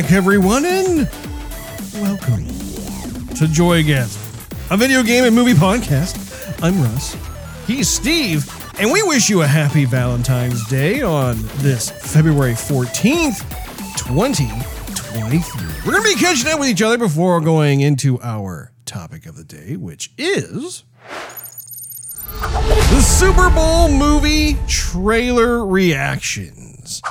Back, everyone, and welcome to Joy Joygasm, a video game and movie podcast. I'm Russ. He's Steve, and we wish you a happy Valentine's Day on this February 14th, 2023. We're going to be catching up with each other before going into our topic of the day, which is the Super Bowl movie trailer reactions.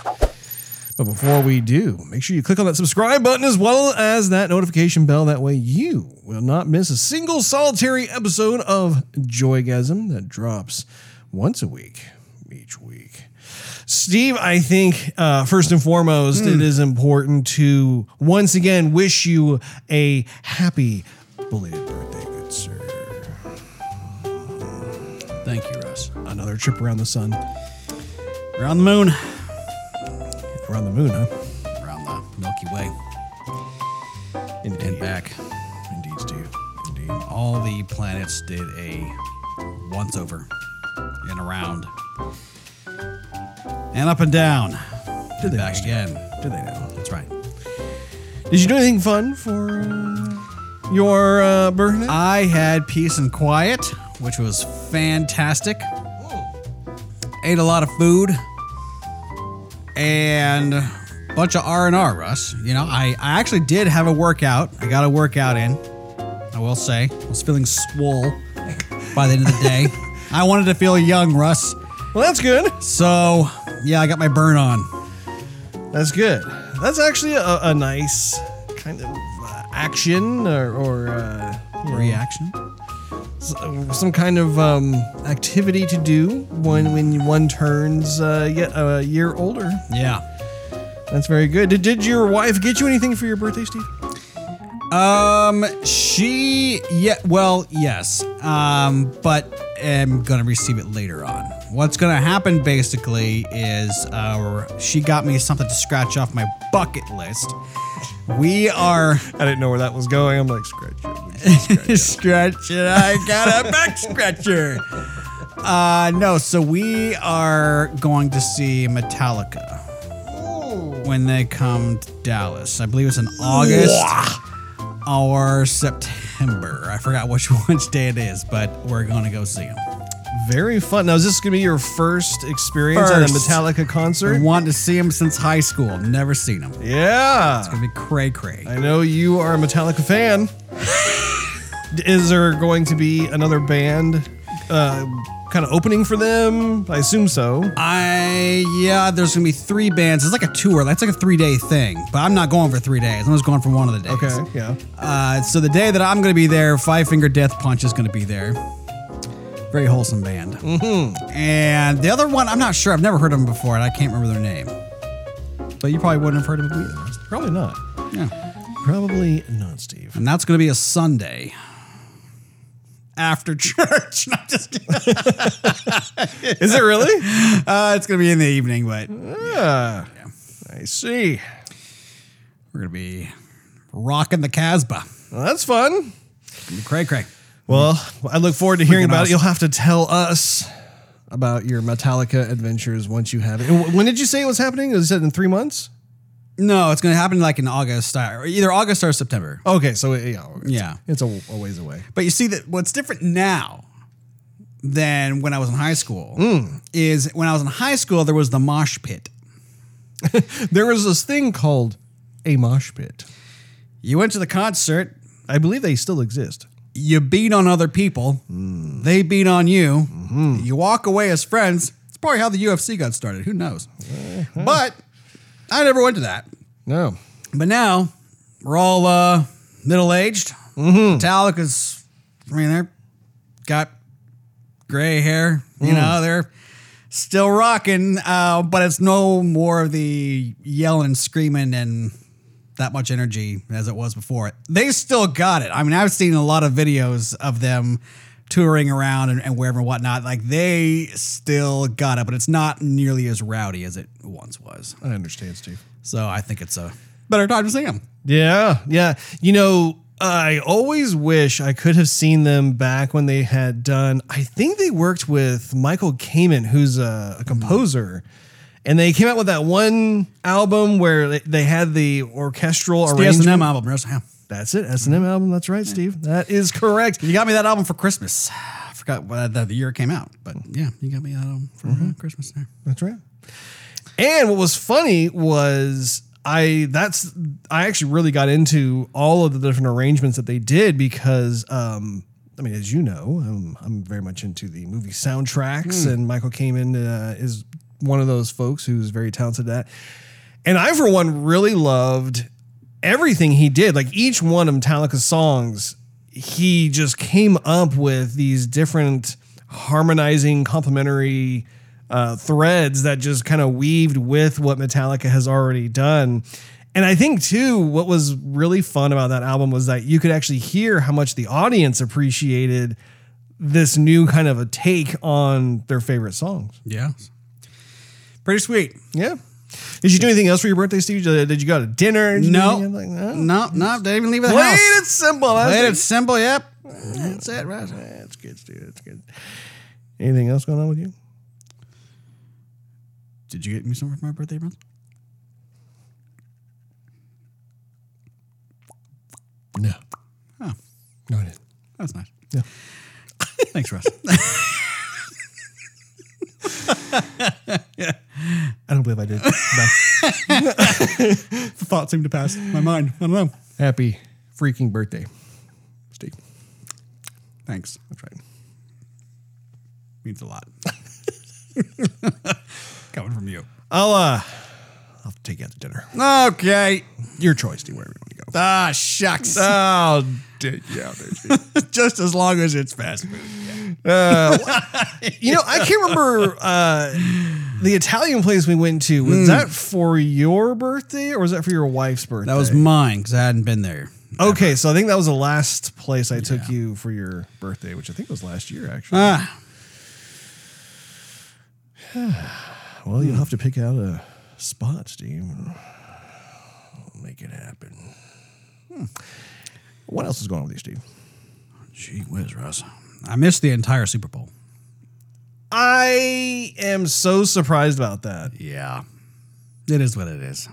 But before we do, make sure you click on that subscribe button as well as that notification bell. That way you will not miss a single solitary episode of Joygasm that drops once a week each week. Steve, I think uh, first and foremost, it is important to once again wish you a happy belated birthday, good sir. Thank you, Russ. Another trip around the sun, Around the moon. Around the moon, huh? Around the Milky Way. Indeed. And back. Indeed, Steve. Indeed. All the planets did a once over and around. And up and down. Did they Back again. Did they now? That's right. Did you do anything fun for uh, your uh, birthday? I had peace and quiet, which was fantastic. Ate a lot of food and a bunch of R and R. Russ, you know, I, I actually did have a workout. I got a workout in. I will say, I was feeling swole by the end of the day. I wanted to feel young, Russ. well, that's good. So yeah, I got my burn on. That's good. That's actually a, a nice kind of uh, action or, or uh, you know, Reaction. Some kind of um, activity to do when when one turns uh, yet a year older. Yeah. That's very good. Did, did your wife get you anything for your birthday, Steve? Um, she, yeah, well, yes. Um, but am gonna receive it later on. What's gonna happen basically is, uh, she got me something to scratch off my bucket list. We are I didn't know where that was going. I'm like, scratch it. scratch it. I got a back scratcher. Uh, no, so we are going to see Metallica when they come to Dallas. I believe it's in August or September. I forgot which which day it is, but we're going to go see them. Very fun. Now, is this going to be your first experience at a First. Metallica concert? want to see them since high school. Never seen them. Yeah. It's gonna be cray cray. I know you are a Metallica fan. Is there going to be another band uh, kind of opening for them? I assume so. I yeah, there's gonna be three bands. It's like a tour. That's like a three day thing. But I'm not going for three days. I'm just going for one of the days. Okay, yeah. Uh, so the day that I'm going to be there, Five Finger Death Punch is going to be there. Very wholesome band. Mm-hmm. And the other one, I'm not sure. I've never heard of them before, and I can't remember their name. But you probably wouldn't have heard of them either. Probably not. Yeah. Probably not, Steve. And that's going to be a Sunday after church. No, I'm just kidding. Is it really? Uh, it's going to be in the evening, but yeah. I see. we're going to be rocking the Casbah. Well, that's fun. Cray cray. Well, I look forward to hearing Freaking about it. awesome. You'll have to tell us about your Metallica adventures once you have it. And When did you say it was happening? Was it in three months? No, it's going to happen like in August, or either August or September. Okay, so yeah, it's, Yeah. it's a, a ways away. But you see that what's different now than when I was in high school Hmm. is when I was in high school there was the mosh pit. There was this thing called a mosh pit. You went to the concert, I believe they still exist. You beat on other people, Hmm. they beat on you, Mm-hmm. you walk away as friends. It's probably how the UFC got started. Who knows? Uh-huh. But I never went to that. No. But now we're all uh, middle aged. Mm-hmm. Metallica's, I mean, they're got gray hair. You Mm. know, they're still rocking, uh, but it's no more of the yelling screaming and that much energy as it was before. They still got it. I mean, I've seen a lot of videos of them touring around and, and wherever and whatnot. Like they still got it, but it's not nearly as rowdy as it once was. I understand, Steve. So I think it's a better time to see them. Yeah, yeah. You know, I always wish I could have seen them back when they had done. I think they worked with Michael Kamen, who's a, a mm-hmm. composer, And they came out with that one album where they, they had the orchestral The arrangement. S&M album. That's it, S and M album. That's right, Steve. That is correct. You got me that album for Christmas. I forgot what the, the year it came out, but yeah, you got me that album for uh, Christmas there. That's right. And what was funny was I that's I actually really got into all of the different arrangements that they did because um I mean as you know um, I'm very much into the movie soundtracks and Michael Kamen uh, is one of those folks who's very talented at that. And I for one really loved everything he did like each one of Metallica's songs he just came up with these different harmonizing complementary uh, threads that just kind of weaved with what Metallica has already done. And I think too, what was really fun about that album was that you could actually hear how much the audience appreciated this new kind of a take on their favorite songs. Yeah. Pretty sweet. Yeah. Did you do anything else for your birthday, Steve? Did you go to dinner? Did No. like? No, no. Didn't even leave the Plain house. and simple. That's Played it. it simple, yep. That's it, right? That's good, Steve. That's good. Anything else going on with you? Did you get me something for my birthday, Russ? No. Oh, No, I didn't. that's nice. Yeah. Thanks, Russ. I don't believe I did. The thought seemed to pass my mind. I don't know. Happy freaking birthday, Steve. Thanks. That's right. Means a lot. Coming from you. I'll uh, I'll take you out to dinner. Okay. Your choice, Steve. Wherever you want to go. Ah, shucks. I'll take you out there, Steve. Just as long as it's fast food. you know, I can't remember uh, the Italian place we went to. Was that for your birthday or was that for your wife's birthday? That was mine because I hadn't been there. okay. So I think that was the last place I took you for your birthday, which I think was last year, actually. Ah, well, you'll have to pick out a spot, Steve. We'll make it happen. Hmm. What else is going on with you, Steve? gee whiz, Russ. I missed the entire Super Bowl. I am so surprised about that. Yeah. It is what it is.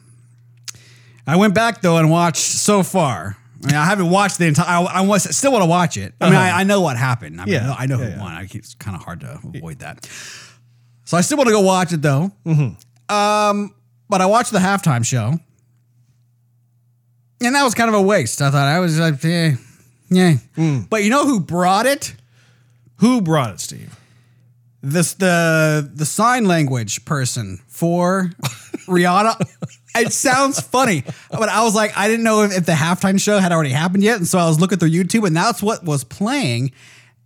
I went back though and watched so far. I mean, I haven't watched the entire. I, I was, still want to watch it. I mean, I, I know what happened. I mean, Yeah. I know who Yeah, won. I it's kind of hard to avoid that. So I still want to go watch it though. Um, but I watched the halftime show, and that was kind of a waste. I thought I was like, eh, yeah. But you know who brought it? Who brought it, Steve? this the the sign language person for Rihanna. it sounds funny, but I was like, I didn't know if, if the halftime show had already happened yet, and so I was looking through YouTube, and that's what was playing.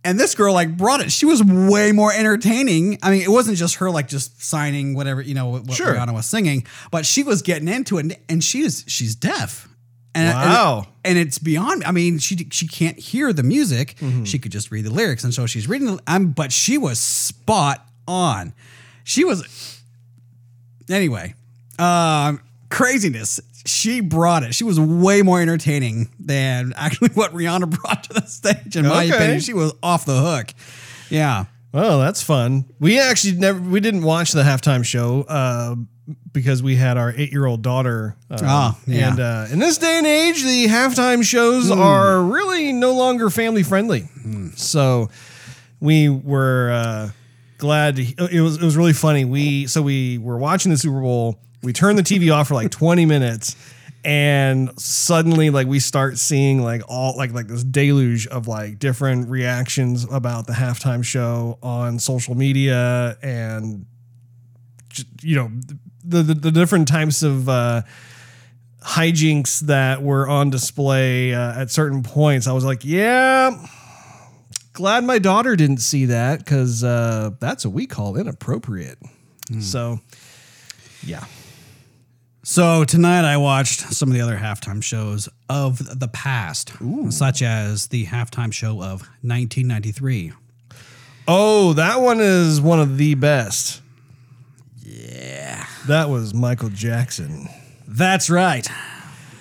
And this girl like brought it. She was way more entertaining. I mean, it wasn't just her like just signing whatever you know what, what Sure. Rihanna was singing, but she was getting into it, and, and she she's deaf. And, Wow. and, and it's beyond. I mean, she she can't hear the music. She could just read the lyrics, and so she's reading. The, um, but she was spot on. She was anyway. Um, craziness. She brought it. She was way more entertaining than actually what Rihanna brought to the stage. In my opinion, she was off the hook. Yeah. Well, that's fun. We actually never we didn't watch the halftime show uh, because we had our eight year old daughter. Uh, Oh, yeah. And uh, in this day and age, the halftime shows are really no longer family friendly. So we were uh, glad. To, it was it was really funny. We so we were watching the Super Bowl. We turned the TV off for like twenty minutes. And suddenly, like we start seeing like all like like this deluge of like different reactions about the halftime show on social media and you know the the, the different types of uh, hijinks that were on display uh, at certain points. I was like, yeah, glad my daughter didn't see that because uh, that's what we call inappropriate. So, yeah. So tonight I watched some of the other halftime shows of the past, such as the halftime show of 1993. Oh, that one is one of the best. Yeah. That was Michael Jackson. That's right.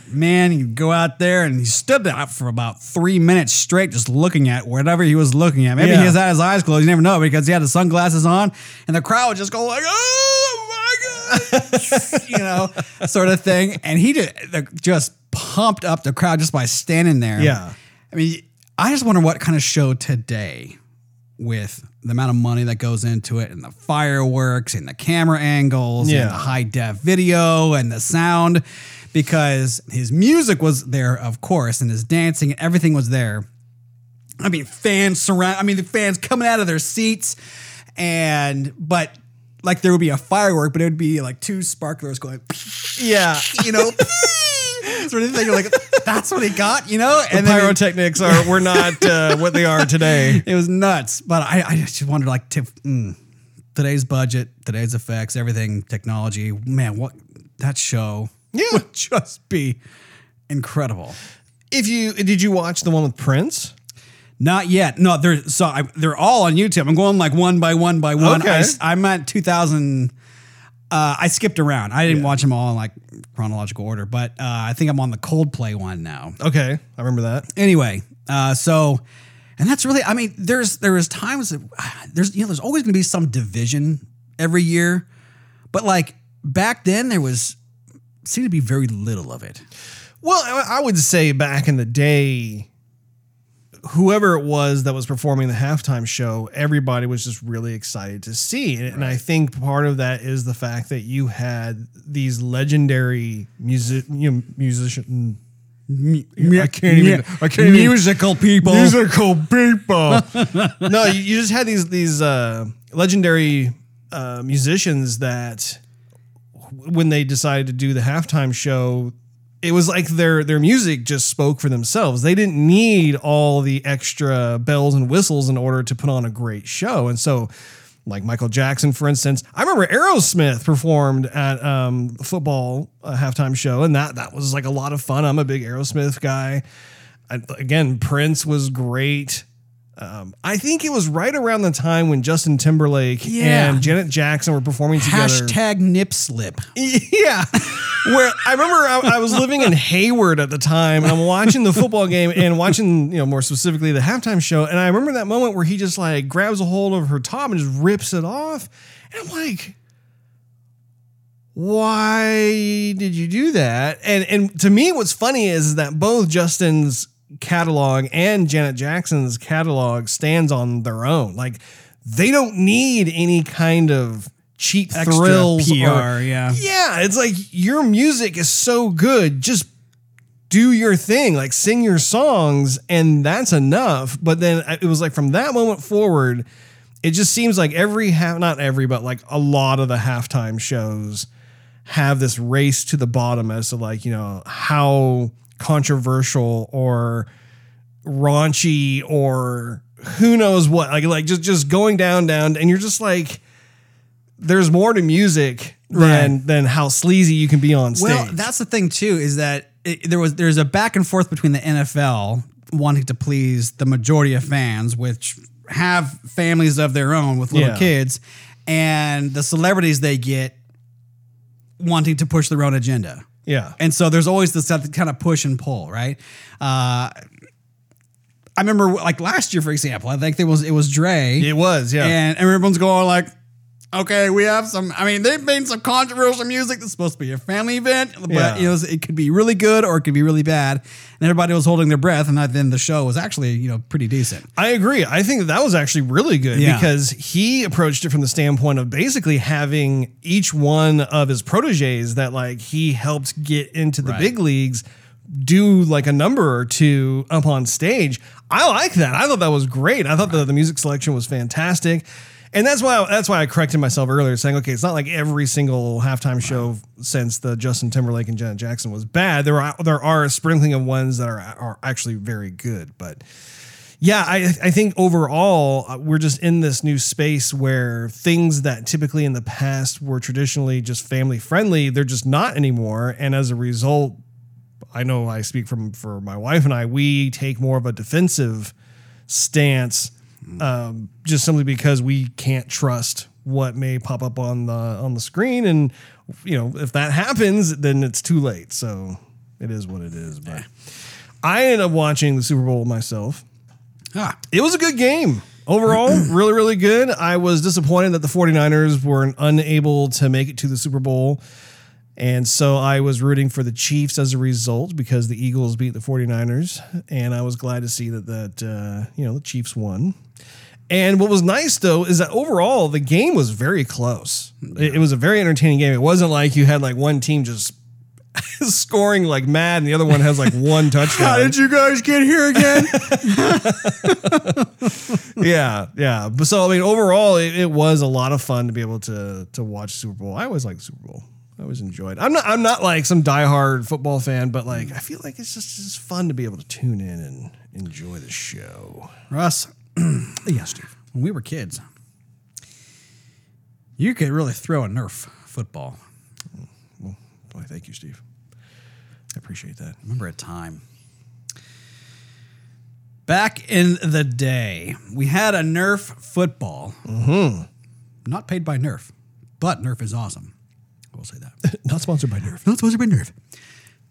Man, you go out there and he stood there for about three minutes straight, just looking at whatever he was looking at. Maybe Yeah. he has had his eyes closed. You never know because he had the sunglasses on, and the crowd would just go like, "Oh my god!" you know, sort of thing. And he just, just pumped up the crowd just by standing there. Yeah. I mean, I just wonder what kind of show today with the amount of money that goes into it and the fireworks and the camera angles Yeah. and the high def video and the sound because his music was there, of course, and his dancing and everything was there. I mean, fans surround. I mean, the fans coming out of their seats, and but like there would be a firework, but it would be like two sparklers going, Yeah. you know, of thing. You're like, that's what he got, you know. And it- pyrotechnics are not uh, what they are today. it was nuts. But I, I just wondered, like, to, mm, today's budget, today's effects, everything, technology, man, what that show Yeah. would just be incredible. If you did you watch the one with Prince? Not yet. No, they're so I, they're all on YouTube. I'm going like one by one by one. Okay. I, am at 2000. Uh, I skipped around. I didn't watch them all in like chronological order, but uh, I think I'm on the Coldplay one now. Okay, I remember that. Anyway, uh, so and that's really. I mean, there's there is times that there's you know there's always going to be some division every year, but like back then there was seemed to be very little of it. Well, I would say back in the day, whoever it was that was performing the halftime show, everybody was just really excited to see. And, and I think part of that is the fact that you had these legendary music, you know, musician. I can't even. I can't even. musical people. musical people. no, you, you just had these these uh, legendary uh, musicians that when they decided to do the halftime show, it was like their their music just spoke for themselves. They didn't need all the extra bells and whistles in order to put on a great show. And so like Michael Jackson, for instance, I remember Aerosmith performed at um, football uh, halftime show, and that that was like a lot of fun. I'm a big Aerosmith guy. I, again, Prince was great. Um, I think it was right around the time when Justin Timberlake Yeah. and Janet Jackson were performing together. Hashtag nip slip. Yeah. Where I remember I, I was living in Hayward at the time and I'm watching the football game and watching, you know, more specifically the halftime show. And I remember that moment where he just like grabs a hold of her top and just rips it off. And I'm like, why did you do that? And and to me, what's funny is that both Justin's catalog and Janet Jackson's catalog stands on their own. Like they don't need any kind of cheap Extra thrills PR, or- yeah. yeah, it's like your music is so good. Just do your thing, like sing your songs, and that's enough. But then uh, it was like from that moment forward, it just seems like every half, not every, but like a lot of the halftime shows have this race to the bottom as to like, you know, how controversial or raunchy or who knows what. Like, like just just going down, down, and you're just like, there's more to music than than how sleazy you can be on stage. Well, that's the thing too is that it, there was there's a back and forth between the NFL wanting to please the majority of fans, which have families of their own with little Yeah. kids, and the celebrities they get wanting to push their own agenda. Yeah. And so there's always this kind of push and pull, right? Uh, I remember like last year, for example, I think there was it was Dre. It was, yeah. And everyone's going like, okay, we have some. I mean, they've made some controversial music that's supposed to be a family event, but Yeah. you know, it could be really good or it could be really bad. And everybody was holding their breath, and then the show was actually you know pretty decent. I agree. I think that, that was actually really good Yeah. because he approached it from the standpoint of basically having each one of his proteges that like he helped get into the Right. big leagues do like a number or two up on stage. I like that. I thought that was great. I thought that the music selection was fantastic. And that's why that's why I corrected myself earlier, saying, okay, it's not like every single halftime show since the Justin Timberlake and Janet Jackson was bad. There are there are a sprinkling of ones that are are actually very good, but yeah, I I think overall uh, we're just in this new space where things that typically in the past were traditionally just family friendly, they're just not anymore, and as a result, I know I speak from for my wife and I, we take more of a defensive stance, um, just simply because we can't trust what may pop up on the on the screen, and you know if that happens, then it's too late. So it is what it is. But I ended up watching the Super Bowl myself. Ah, It was a good game. Overall, really, really good. I was disappointed that the 49ers were unable to make it to the Super Bowl. And so I was rooting for the Chiefs as a result because the Eagles beat the 49ers. And I was glad to see that, that uh, you know, the Chiefs won. And what was nice though is that overall the game was very close. It, it was a very entertaining game. It wasn't like you had like one team just scoring like mad and the other one has like one touchdown. How did you guys get here again? yeah, yeah. But so I mean, overall, it, it was a lot of fun to be able to to watch Super Bowl. I always like Super Bowl. I always enjoyed. I'm not. I'm not like some diehard football fan, but like mm. I feel like it's just it's fun to be able to tune in and enjoy the show. Russ, Yeah, Steve. when we were kids, you could really throw a Nerf football. Mm. Boy, thank you, Steve. I appreciate that. remember a time back in the day we had a nerf football mm-hmm. not paid by nerf but nerf is awesome i will say that Not sponsored by Nerf. not to be nerf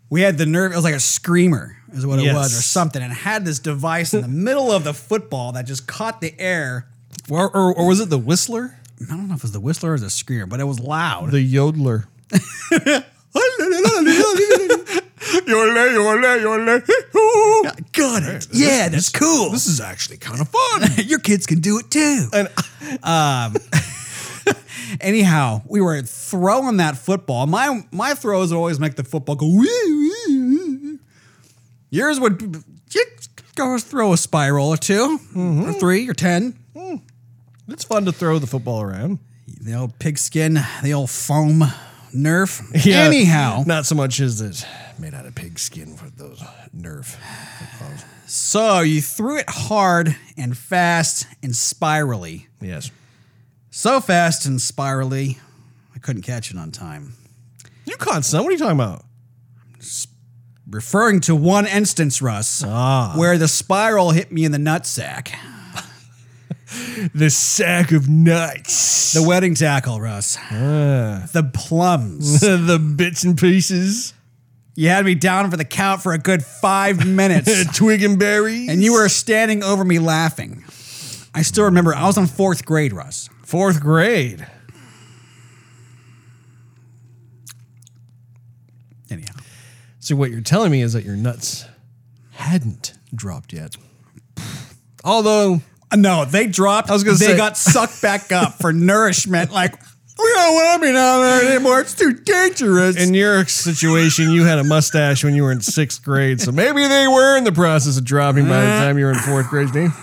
we had the nerf it was like a screamer is what it Yes. was or something and it had this device in the middle of the football that just caught the air Or, or, or was it the Whistler? i don't know if it was the whistler or the screamer but it was loud The Yodeler. got it yeah that's cool This is actually kind of fun. your kids can do it too and Um, anyhow, we were throwing that football. My my throws would always make the football go. "Wee, wee, wee." Yours would go throw a spiral or 2 mm-hmm. or three or ten. Hmm. it's fun to throw the football around. The old pigskin, the old foam Nerf. Anyhow, not so much as it made out of pig skin for those Nerf. footballs. so you threw it hard and fast and spirally. Yes. So fast and spirally, I couldn't catch it on time. You caught some. What are you talking about? Referring to one instance, Russ, Ah. where the spiral hit me in the nutsack. The sack of nuts. The wedding tackle, Russ. The plums. the bits and pieces. You had me down for the count for a good five minutes, Twig and berries. and you were standing over me laughing. I still remember I was in fourth grade, Russ. Fourth grade. Anyhow, So what you're telling me is that your nuts hadn't dropped yet. Although Uh, no, they dropped. I was gonna they say- got sucked back up for nourishment. Like we don't want to be down there anymore. It's too dangerous. in your situation, you had a mustache when you were in sixth grade, so maybe they were in the process of dropping by the time you were in fourth grade, Steve.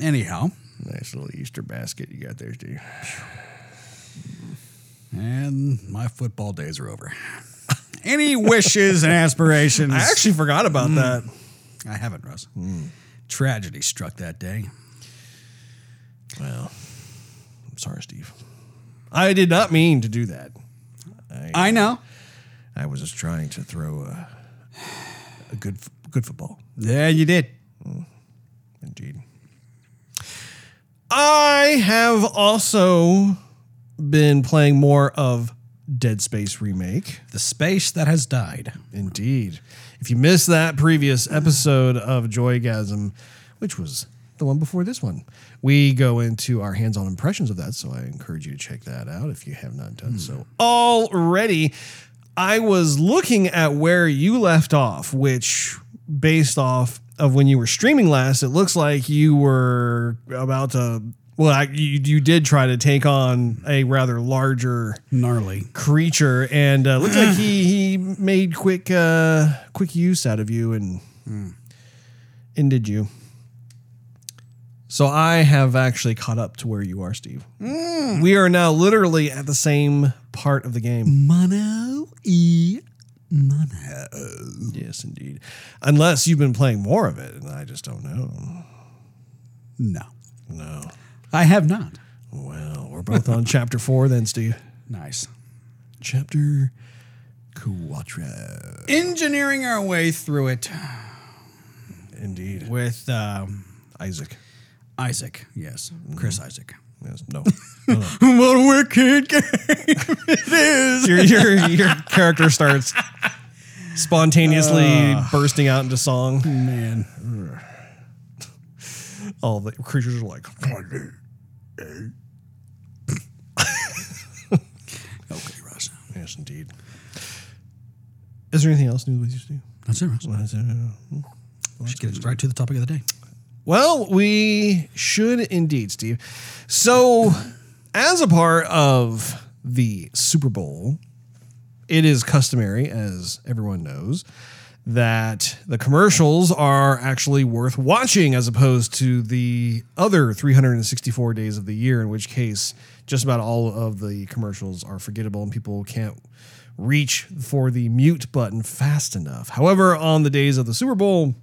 Anyhow, Nice little Easter basket you got there, Steve. and my football days are over. Any wishes and aspirations? I actually forgot about hmm. that. I haven't, Russ. Hmm. Tragedy struck that day. Well, I'm sorry, Steve. I did not mean to do that. I know. I was just trying to throw a, a good good football. Yeah, you did. Hmm. Indeed. I have also been playing more of Dead Space Remake. The space that has died. Indeed. If you missed that previous episode of Joygasm, which was the one before this one, we go into our hands on impressions of that. So I encourage you to check that out if you have not done so hmm. already. I was looking at where you left off, which based off of when you were streaming last, it looks like you were about to. Well, I, you, you did try to take on a rather larger Gnarly. creature, and uh, looks like he he made quick uh, quick use out of you and ended you. So I have actually caught up to where you are, Steve. We are now literally at the same part of the game. Mono e Yes, indeed. Unless you've been playing more of it, and I just don't know. No. No. I have not. Well, we're both on chapter four then, Steve. Nice. Chapter Quattro. Engineering our way through it Indeed. with um, Isaac. Isaac. Yes. Chris Isaak. Yes, no. no, no. What a wicked game it is. your, your, your character starts spontaneously ah. bursting out into song. Man. all the creatures are like, Okay, Russ. yes, indeed. Is there anything else new with you, Steve? That's it, Russ. Uh, hmm? Should get right to the topic of the day. Well, we should indeed, Steve. So, as a part of the Super Bowl, it is customary, as everyone knows, that the commercials are actually worth watching as opposed to the other 364 days of the year, in which case just about all of the commercials are forgettable and people can't reach for the mute button fast enough. However, on the days of the Super Bowl,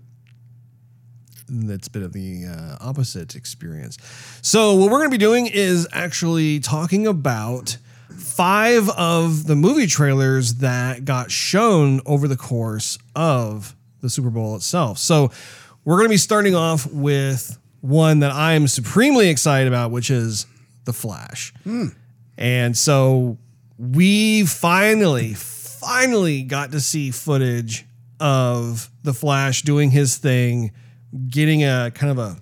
that's a bit of the uh, opposite experience. So, what we're going to be doing is actually talking about five of the movie trailers that got shown over the course of the Super Bowl itself. So, we're going to be starting off with one that I am supremely excited about, which is The Flash. And so, we finally, finally got to see footage of The Flash doing his thing getting a kind of a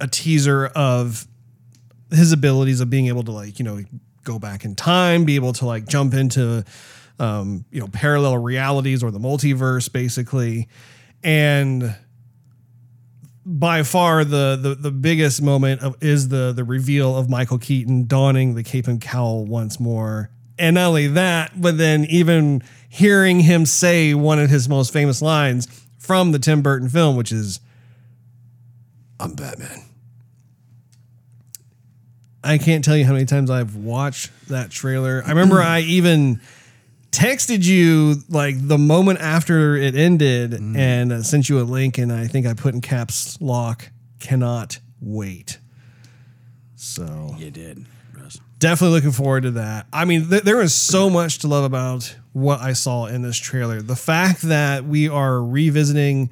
a teaser of his abilities of being able to like you know go back in time be able to like jump into um you know parallel realities or the multiverse basically. And by far the the, the biggest moment of, is the the reveal of Michael Keaton donning the cape and cowl once more. And not only that but then even hearing him say one of his most famous lines from the Tim Burton film which is I'm Batman. I can't tell you how many times I've watched that trailer. I remember I even texted you like the moment after it ended and uh, sent you a link, and I think I put in caps lock, cannot wait. So You did, Russ. definitely looking forward to that. I mean, th- there is so much to love about what I saw in this trailer. The fact that we are revisiting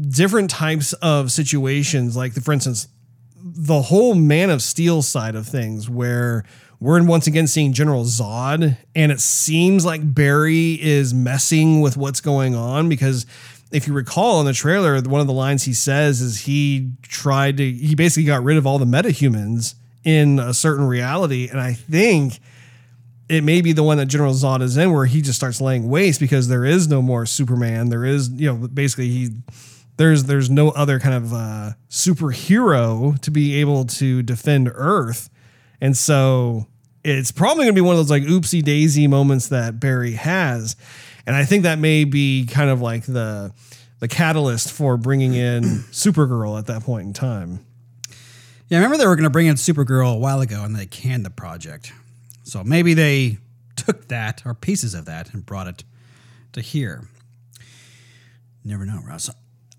different types of situations, like the, for instance, the whole Man of Steel side of things, where we're once again seeing General Zod, and it seems like Barry is messing with what's going on because if you recall in the trailer, one of the lines he says is he tried to, he basically got rid of all the metahumans in a certain reality. And I think it may be the one that General Zod is in where he just starts laying waste because there is no more Superman. There is, you know, basically he, there's there's no other kind of uh, superhero to be able to defend Earth, and so it's probably going to be one of those like oopsie daisy moments that Barry has, and I think that may be kind of like the the catalyst for bringing in Supergirl at that point in time. Yeah, I remember they were going to bring in Supergirl a while ago and they canned the project. So maybe they took that or pieces of that and brought it to here. Never know, Russ.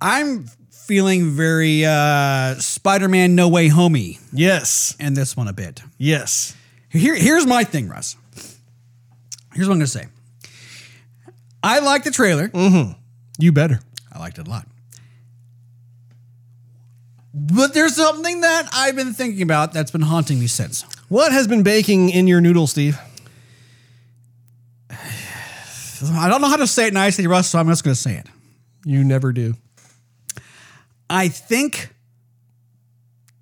I'm feeling very uh, Spider-Man No Way Homey Yes, and this one a bit. yes, Here, here's my thing, Russ. Here's what I'm going to say. I like the trailer. you better. I liked it a lot. But there's something that I've been thinking about that's been haunting me since. What has been baking in your noodle, Steve? I don't know how to say it nicely, Russ, so I'm just going to say it. You never do. I think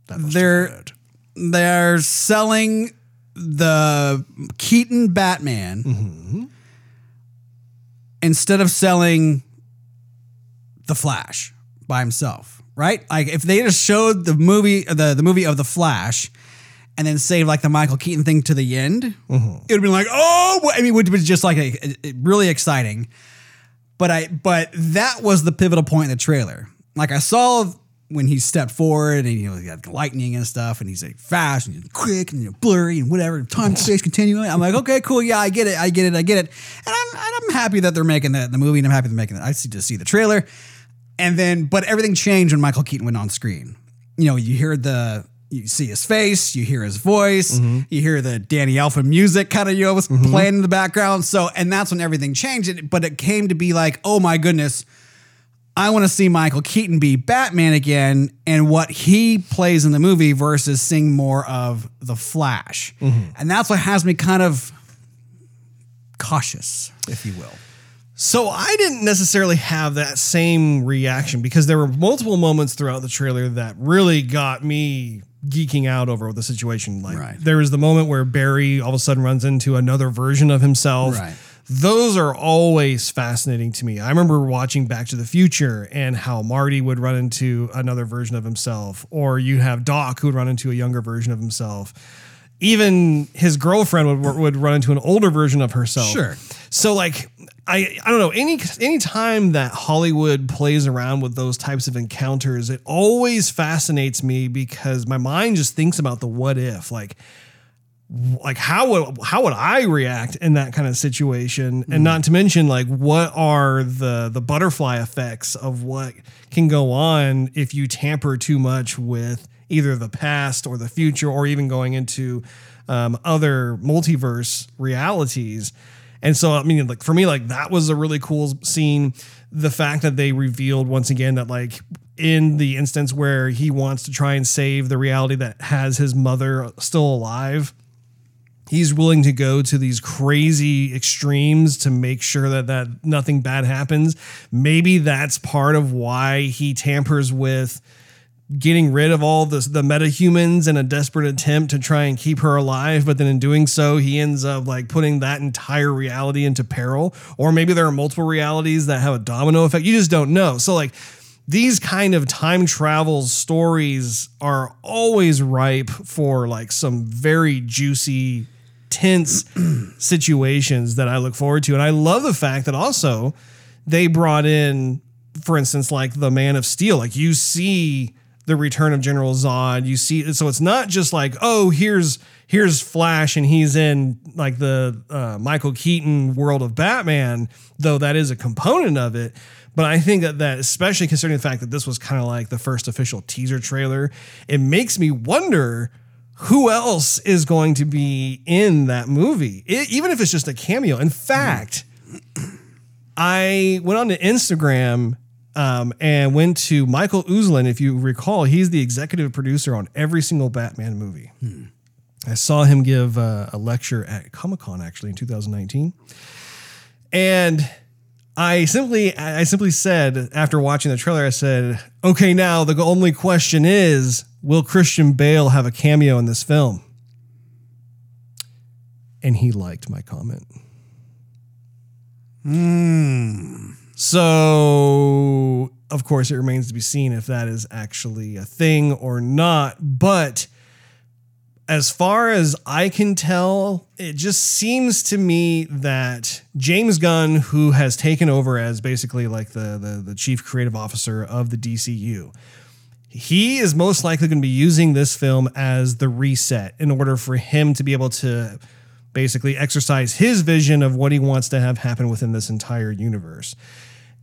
they're they're selling the Keaton Batman instead of selling the Flash by himself, right? Like if they just showed the movie the the movie of the Flash and then save like the Michael Keaton thing to the end, it would be like, oh, I mean, it would been just like a- a- really exciting. But I but that was the pivotal point in the trailer. Like I saw when he stepped forward and you know he had lightning and stuff, and he's like fast and quick and you know, blurry and whatever, time space continuum. I'm like, okay, cool, yeah, I get it, I get it, I get it, and I'm and I'm happy that they're making the, the movie, and I'm happy they're making it. I see to see the trailer, and then but everything changed when Michael Keaton went on screen. You know, you hear the. You see his face, you hear his voice, mm-hmm. you hear the Danny Elfman music kind of you know was mm-hmm. playing in the background. So, and that's when everything changed. But it came to be like, oh my goodness, I want to see Michael Keaton be Batman again and what he plays in the movie versus seeing more of the Flash. Mm-hmm. And that's what has me kind of cautious, if you will. So I didn't necessarily have that same reaction because there were multiple moments throughout the trailer that really got me geeking out over the situation. Like Right. there was the moment where Barry all of a sudden runs into another version of himself. Right. Those are always fascinating to me. I remember watching Back to the Future and how Marty would run into another version of himself, or you have Doc who would run into a younger version of himself. Even his girlfriend would, would run into an older version of herself. Sure. So like I I don't know any any time that Hollywood plays around with those types of encounters, it always fascinates me because my mind just thinks about the what if like like how would how would I react in that kind of situation? And not to mention like what are the the butterfly effects of what can go on if you tamper too much with either the past or the future or even going into um, other multiverse realities? And so I mean like for me like that was a really cool scene. The fact that they revealed once again that like in the instance where he wants to try and save the reality that has his mother still alive he's willing to go to these crazy extremes to make sure that that nothing bad happens. Maybe that's part of why he tampers with getting rid of all this the metahumans in a desperate attempt to try and keep her alive. But then in doing so he ends up like putting that entire reality into peril. Or maybe there are multiple realities that have a domino effect. You just don't know. So like these kind of time travel stories are always ripe for like some very juicy tense situations that I look forward to. And I love the fact that also they brought in for instance like the Man of Steel. Like you see the return of General Zod. You see so it's not just like oh here's here's Flash and he's in like the uh, Michael Keaton world of Batman though that is a component of it. But I think that that especially considering the fact that this was kind of like the first official teaser trailer it makes me wonder who else is going to be in that movie I- even if it's just a cameo in fact I went on to Instagram um, and went to Michael Uslan. If you recall, he's the executive producer on every single Batman movie. I saw him give uh, a lecture at Comic Con actually in 2019, and I simply I simply said after watching the trailer, I said, "Okay, now the only question is, will Christian Bale have a cameo in this film?" And he liked my comment. Hmm. So, of course, it remains to be seen if that is actually a thing or not. But as far as I can tell, it just seems to me that James Gunn, who has taken over as basically like the, the, the chief creative officer of the DCU, he is most likely going to be using this film as the reset in order for him to be able to basically exercise his vision of what he wants to have happen within this entire universe.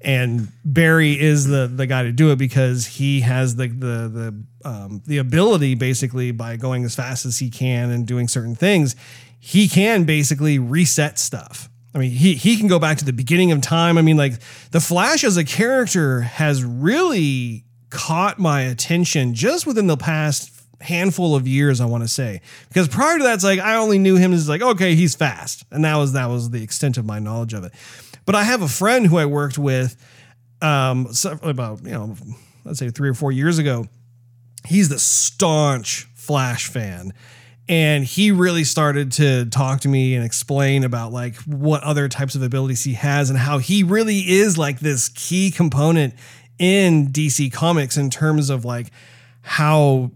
And Barry is the the guy to do it because he has the the the um, the ability basically by going as fast as he can and doing certain things, he can basically reset stuff. I mean, he he can go back to the beginning of time. I mean, like the Flash as a character has really caught my attention just within the past handful of years, I want to say. Because prior to that, it's like I only knew him as like, okay, he's fast. And that was that was the extent of my knowledge of it. But I have a friend who I worked with um about, you know, let's say three or four years ago. He's the staunch Flash fan. And he really started to talk to me and explain about like what other types of abilities he has and how he really is like this key component in DC Comics in terms of like how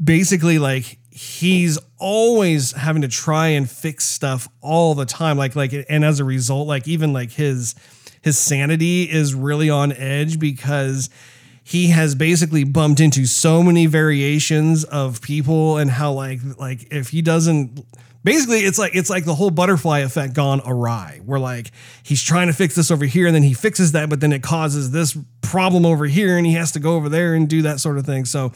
basically like he's always having to try and fix stuff all the time. Like like and as a result like even like his his sanity is really on edge because he has basically bumped into so many variations of people and how like like if he doesn't basically it's like it's like the whole butterfly effect gone awry where like he's trying to fix this over here and then he fixes that but then it causes this problem over here and he has to go over there and do that sort of thing. So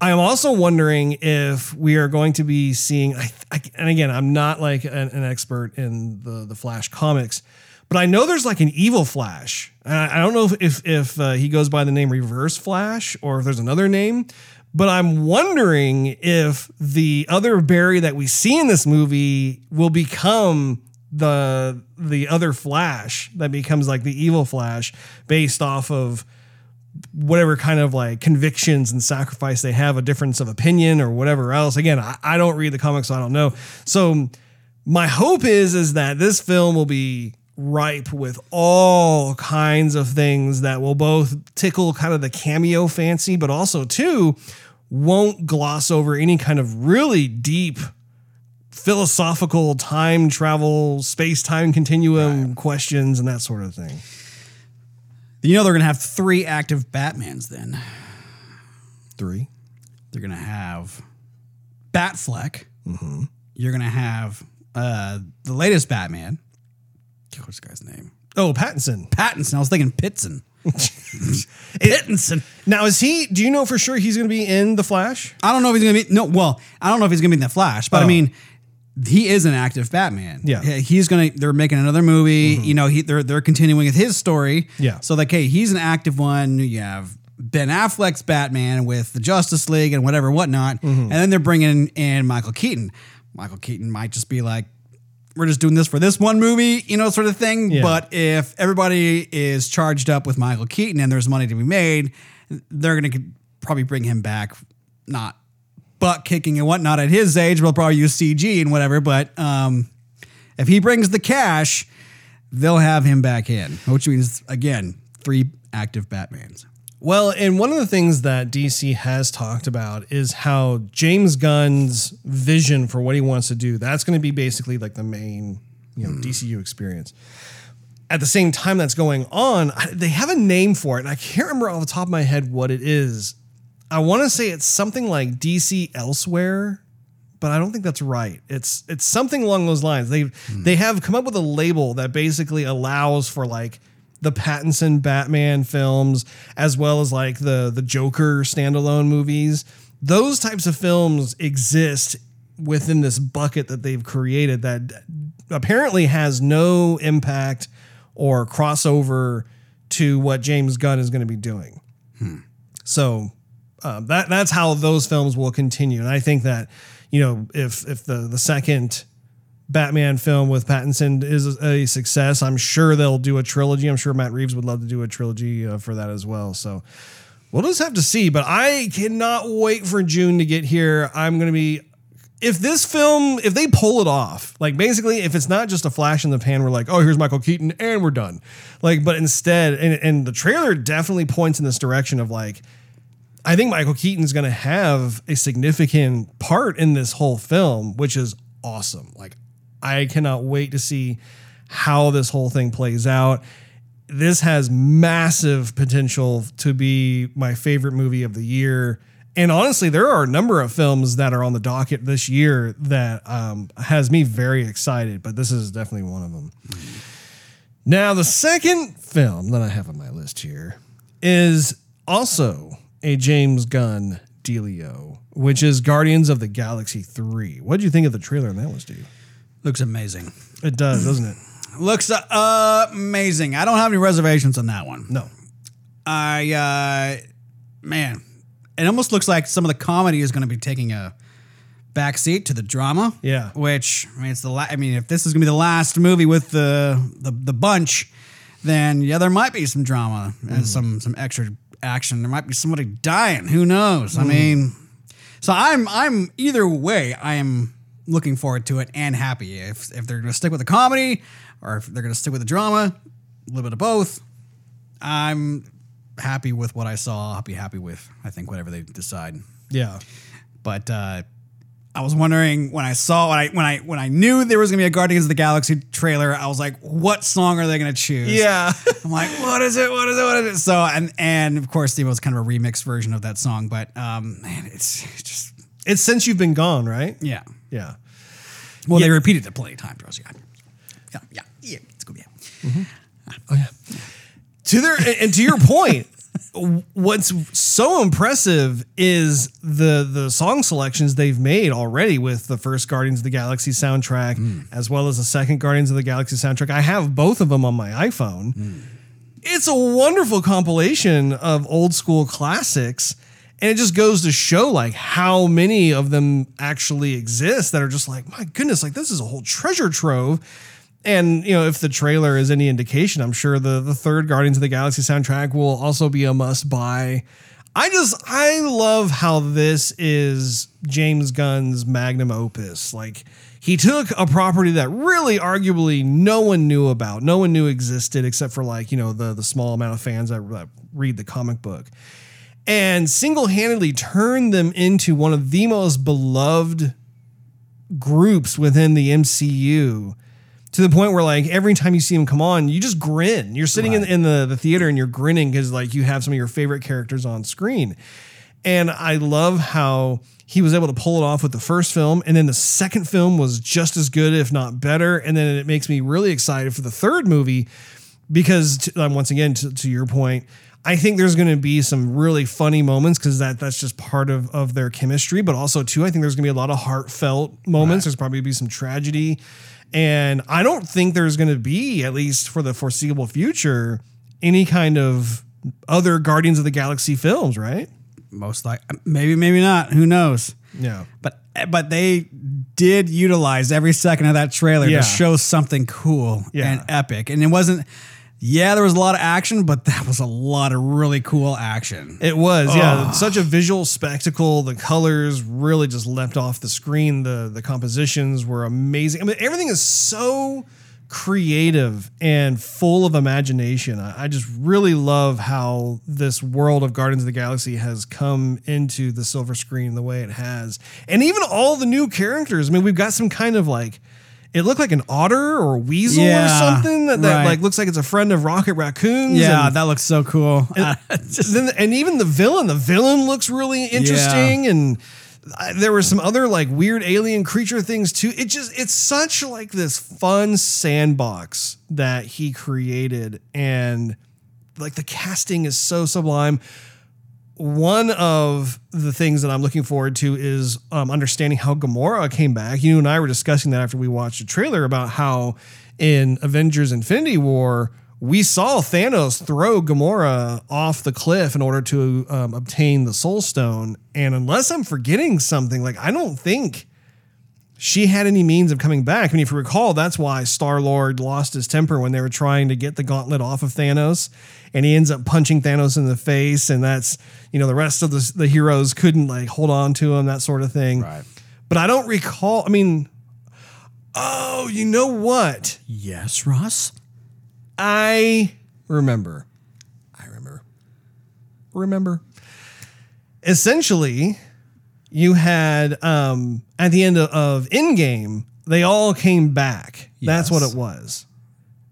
I am also wondering if we are going to be seeing, I, I, and again, I'm not like an, an expert in the the Flash comics, but I know there's like an evil Flash. I, I don't know if if, if uh, he goes by the name Reverse Flash or if there's another name, but I'm wondering if the other Barry that we see in this movie will become the the other Flash that becomes like the evil Flash based off of whatever kind of like convictions and sacrifice they have, a difference of opinion or whatever else. Again, I, I don't read the comics, so I don't know. So my hope is is that this film will be ripe with all kinds of things that will both tickle kind of the cameo fancy, but also too won't gloss over any kind of really deep philosophical time travel, space time continuum questions and that sort of thing. You know they're gonna have three active Batmans then. Three. They're gonna have Batfleck. Mm-hmm. You're gonna have uh, the latest Batman. What's the guy's name? Oh, Pattinson. Pattinson. I was thinking Pitson. Pittinson. Now, is he? Do you know for sure he's going to be in the Flash? I don't know if he's gonna be no. Well, I don't know if he's gonna be in the Flash, but I Oh. mean, he is an active Batman. Yeah. Mm-hmm. He's gonna. They're making another movie. You know, he they're they're continuing with his story. Yeah. So like, hey, he's an active one. You have Ben Affleck's Batman with the Justice League and whatever whatnot, Mm-hmm. and then they're bringing in Michael Keaton. Michael Keaton might just be like. We're just doing this for this one movie, you know, sort of thing. Yeah. But if everybody is charged up with Michael Keaton and there's money to be made, they're going to probably bring him back, not butt kicking and whatnot at his age. We'll probably use CG and whatever. But um, if he brings the cash, they'll have him back in, which means, again, three active Batmans. Well, and one of the things that DC has talked about is how James Gunn's vision for what he wants to do, that's going to be basically like the main, you know, DCU experience. At the same time that's going on, they have a name for it, and I can't remember off the top of my head what it is. I want to say it's something like DC Elsewhere, but I don't think that's right. It's it's something along those lines. They hmm. they have come up with a label that basically allows for like the Pattinson Batman films as well as like the the Joker standalone movies. Those types of films exist within this bucket that they've created that apparently has no impact or crossover to what James Gunn is going to be doing. Hmm. So um, that that's how those films will continue. And I think that you know if if the the second Batman film with Pattinson is a success, I'm sure they'll do a trilogy. I'm sure Matt Reeves would love to do a trilogy uh, for that as well. So we'll just have to see. But I cannot wait for June to get here. I'm going to be. If this film, if they pull it off, like basically, if it's not just a flash in the pan, we're like, oh, here's Michael Keaton and we're done. Like, but instead, and, and the trailer definitely points in this direction of like, I think Michael Keaton's going to have a significant part in this whole film, which is awesome. Like, I cannot wait to see how this whole thing plays out. This has massive potential to be my favorite movie of the year. And honestly, there are a number of films that are on the docket this year that um, has me very excited, but this is definitely one of them. Now, the second film that I have on my list here is also a James Gunn dealio, which is Guardians of the Galaxy 3. What did you think of the trailer on that one, Steve? Looks amazing. It does, doesn't it? Looks uh, amazing. I don't have any reservations on that one. No. I, uh, man, it almost looks like some of the comedy is going to be taking a backseat to the drama. Yeah. Which I mean, it's the. La- I mean, if this is going to be the last movie with the the, the bunch, then yeah, there might be some drama and some some extra action. There might be somebody dying. Who knows? I mean, so I'm I'm either way. I am looking forward to it and happy if if they're going to stick with the comedy or if they're going to stick with the drama, a little bit of both. I'm happy with what I saw. I'll be happy with I think whatever they decide. Yeah. But uh, I was wondering when I saw when I when I when I knew there was gonna be a Guardians of the Galaxy trailer, I was like, what song are they gonna choose? Yeah. I'm like, what is it? What is it? What is it? So and and of course, it was kind of a remix version of that song. But um, man, it's just it's since you've been gone, right? yeah. Yeah. Well, they repeated it plenty of times. Rosie. Yeah, yeah, yeah. yeah it's good. Yeah. to their and to your point what's so impressive is the the song selections they've made already with the first guardians of the galaxy soundtrack mm. as well as the second guardians of the galaxy soundtrack. I have both of them on my iphone. Mm. It's a wonderful compilation of old school classics and it just goes to show like how many of them actually exist that are just like my goodness like this is a whole treasure trove and you know, if the trailer is any indication, I'm sure the the third Guardians of the Galaxy soundtrack will also be a must buy. I just I love how this is James Gunn's magnum opus. Like he took a property that really arguably no one knew about, no one knew existed except for like, you know, the the small amount of fans that, that read the comic book. And single-handedly turned them into one of the most beloved groups within the MCU to the point where like every time you see him come on, you just grin. You're sitting in, in the, the theater and you're grinning because like you have some of your favorite characters on screen. And I love how he was able to pull it off with the first film. And then the second film was just as good, if not better. And then it makes me really excited for the third movie because to, um, once again, to, to your point, I think there's going to be some really funny moments because that that's just part of of their chemistry. But also too, I think there's going to be a lot of heartfelt moments. There's probably be some tragedy, and I don't think there's going to be at least for the foreseeable future any kind of other Guardians of the Galaxy films, right? Most like maybe, maybe not. Who knows? Yeah. But but they did utilize every second of that trailer Yeah. to show something cool Yeah. and epic. And it wasn't. Yeah, there was a lot of action, but that was a lot of really cool action. It was, yeah, such a visual spectacle. The colors really just leapt off the screen. The the compositions were amazing. I mean, everything is so creative and full of imagination. I, I just really love how this world of Guardians of the Galaxy has come into the silver screen the way it has, and even all the new characters. I mean, we've got some kind of like. It looked like an otter or a weasel or something that, that right. like looks like it's a friend of Rocket Raccoons. Yeah, and- that looks so cool. Uh, then, and even the villain, the villain looks really interesting, and uh, there were some other like weird alien creature things too. It just it's such like this fun sandbox that he created, and like the casting is so sublime. One of the things that I'm looking forward to is um, understanding how Gamora came back. You and I were discussing that after we watched the trailer about how in Avengers Infinity War, we saw Thanos throw Gamora off the cliff in order to um, obtain the Soul Stone. And unless I'm forgetting something, like I don't think she had any means of coming back. I mean, if you recall, that's why Star Lord lost his temper when they were trying to get the gauntlet off of Thanos, and he ends up punching Thanos in the face, and that's you know the rest of the the heroes couldn't like hold on to him, that sort of thing. Right. But I don't recall. I mean, oh, you know what? yes, Ross. I remember. I remember. Remember. Essentially, you had um at the end of, of Endgame, they all came back. That's what it was.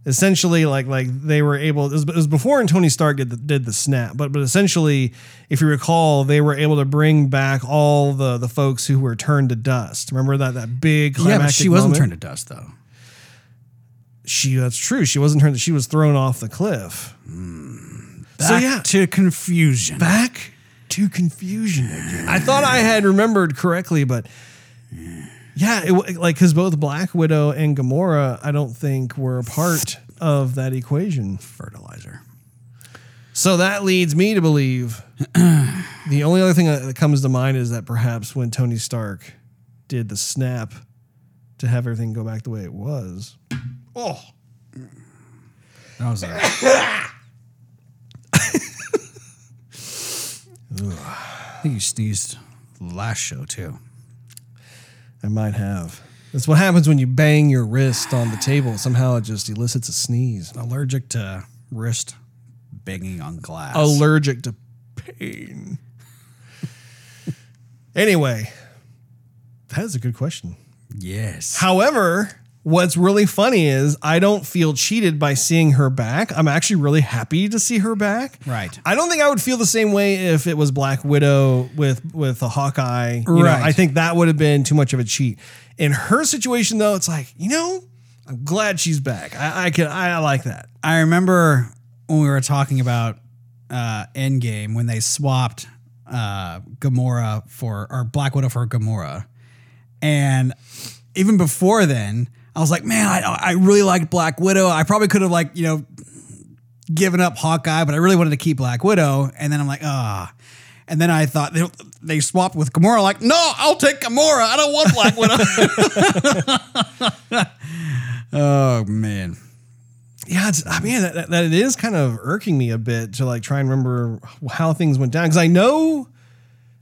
Essentially, like like they were able. It was, it was before and Tony Stark did the, did the snap, but but essentially, if you recall, they were able to bring back all the the folks who were turned to dust. Remember that that big Yeah, but she wasn't moment? turned to dust though. She that's true. She wasn't turned. She was thrown off the cliff. Hmm. Back so yeah, to confusion. back to confusion again. I thought I had remembered correctly, but yeah, it, like because both Black Widow and Gamora, I don't think were a part of that equation. Fertilizer. So that leads me to believe the only other thing that comes to mind is that perhaps when Tony Stark did the snap to have everything go back the way it was. Oh, That was a, I think you sneezed last show too. I might have. That's what happens when you bang your wrist on the table. Somehow it just elicits a sneeze. Allergic to wrist banging on glass. allergic to pain. anyway, that is a good question. yes. However, what's really funny is I don't feel cheated by seeing her back. I'm actually really happy to see her back. Right. I don't think I would feel the same way if it was Black Widow with with a Hawkeye. You know, Right. I think that would have been too much of a cheat. In her situation, though, it's like you know, I'm glad she's back. I, I can I like that. I remember when we were talking about uh, Endgame when they swapped uh, Gamora for or Black Widow for Gamora, and even before then, I was like, man, I, I really liked Black Widow. I probably could have like you know given up Hawkeye, but I really wanted to keep Black Widow. And then I'm like, ah. And then I thought they, they swapped with Gamora. Like, no, I'll take Gamora. I don't want Black Widow. Oh man. Yeah, it's, I mean that, that, that it is kind of irking me a bit to like try and remember how things went down because I know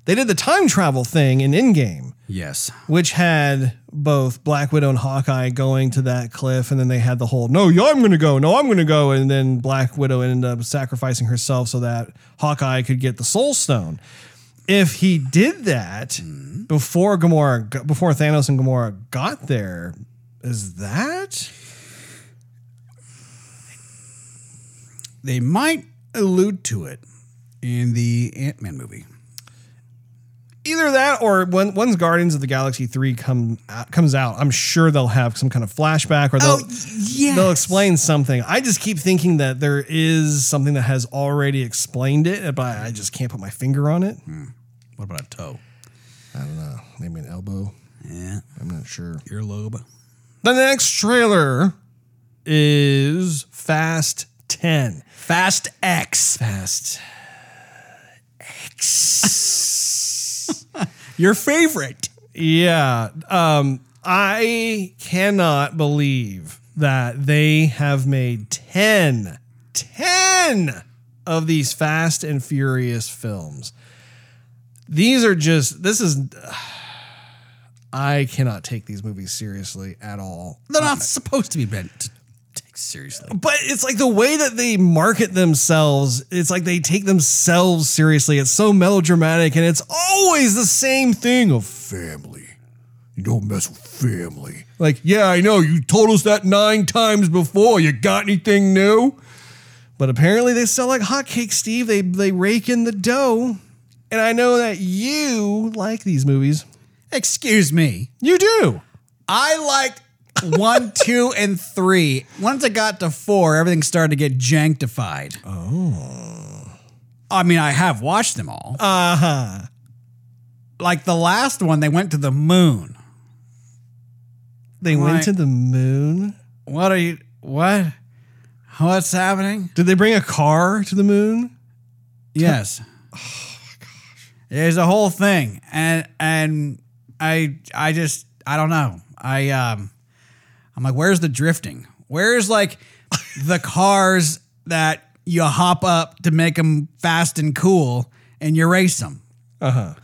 they did the time travel thing in Endgame, Yes. which had both Black Widow and Hawkeye going to that cliff, and then they had the whole "No, yeah, I'm going to go. No, I'm going to go," and then Black Widow ended up sacrificing herself so that Hawkeye could get the Soul Stone. If he did that mm-hmm. before Gamora, before Thanos and Gamora got there, is that? They might allude to it in the Ant Man movie. Either that or when once Guardians of the Galaxy three come out, comes out, I'm sure they'll have some kind of flashback or they'll yeah. they'll explain something. I just keep thinking that there is something that has already explained it, but I just can't put my finger on it. Hmm. What about a toe? I don't know. Maybe an elbow. Yeah. I'm not sure. Earlobe. The next trailer is Fast Ten. Fast X. Fast. Your favorite. Yeah. Um, I cannot believe that they have made 10, 10 of these Fast and Furious films. These are just, this is, I cannot take these movies seriously at all. They're not supposed to be meant to take seriously. But it's like the way that they market themselves, it's like they take themselves seriously. It's so melodramatic and it's always the same thing of family. You don't mess with family. Like, yeah, I know. You told us that nine times before. You got anything new? But apparently they sell like hotcakes, Steve. They they rake in the dough. And I know that you like these movies. Excuse me. You do. I liked one, two, and three. Once I got to four, everything started to get janktified. Oh. I mean, I have watched them all. Uh-huh. Like the last one, they went to the moon. They went Right. to the moon. What are you? What? What's happening? Did they bring a car to the moon? Yes. oh my gosh. There's a whole thing, and and I I just I don't know. I um I'm like, where's the drifting? Where's like the cars that you hop up to make them fast and cool, and you race them? Uh-huh.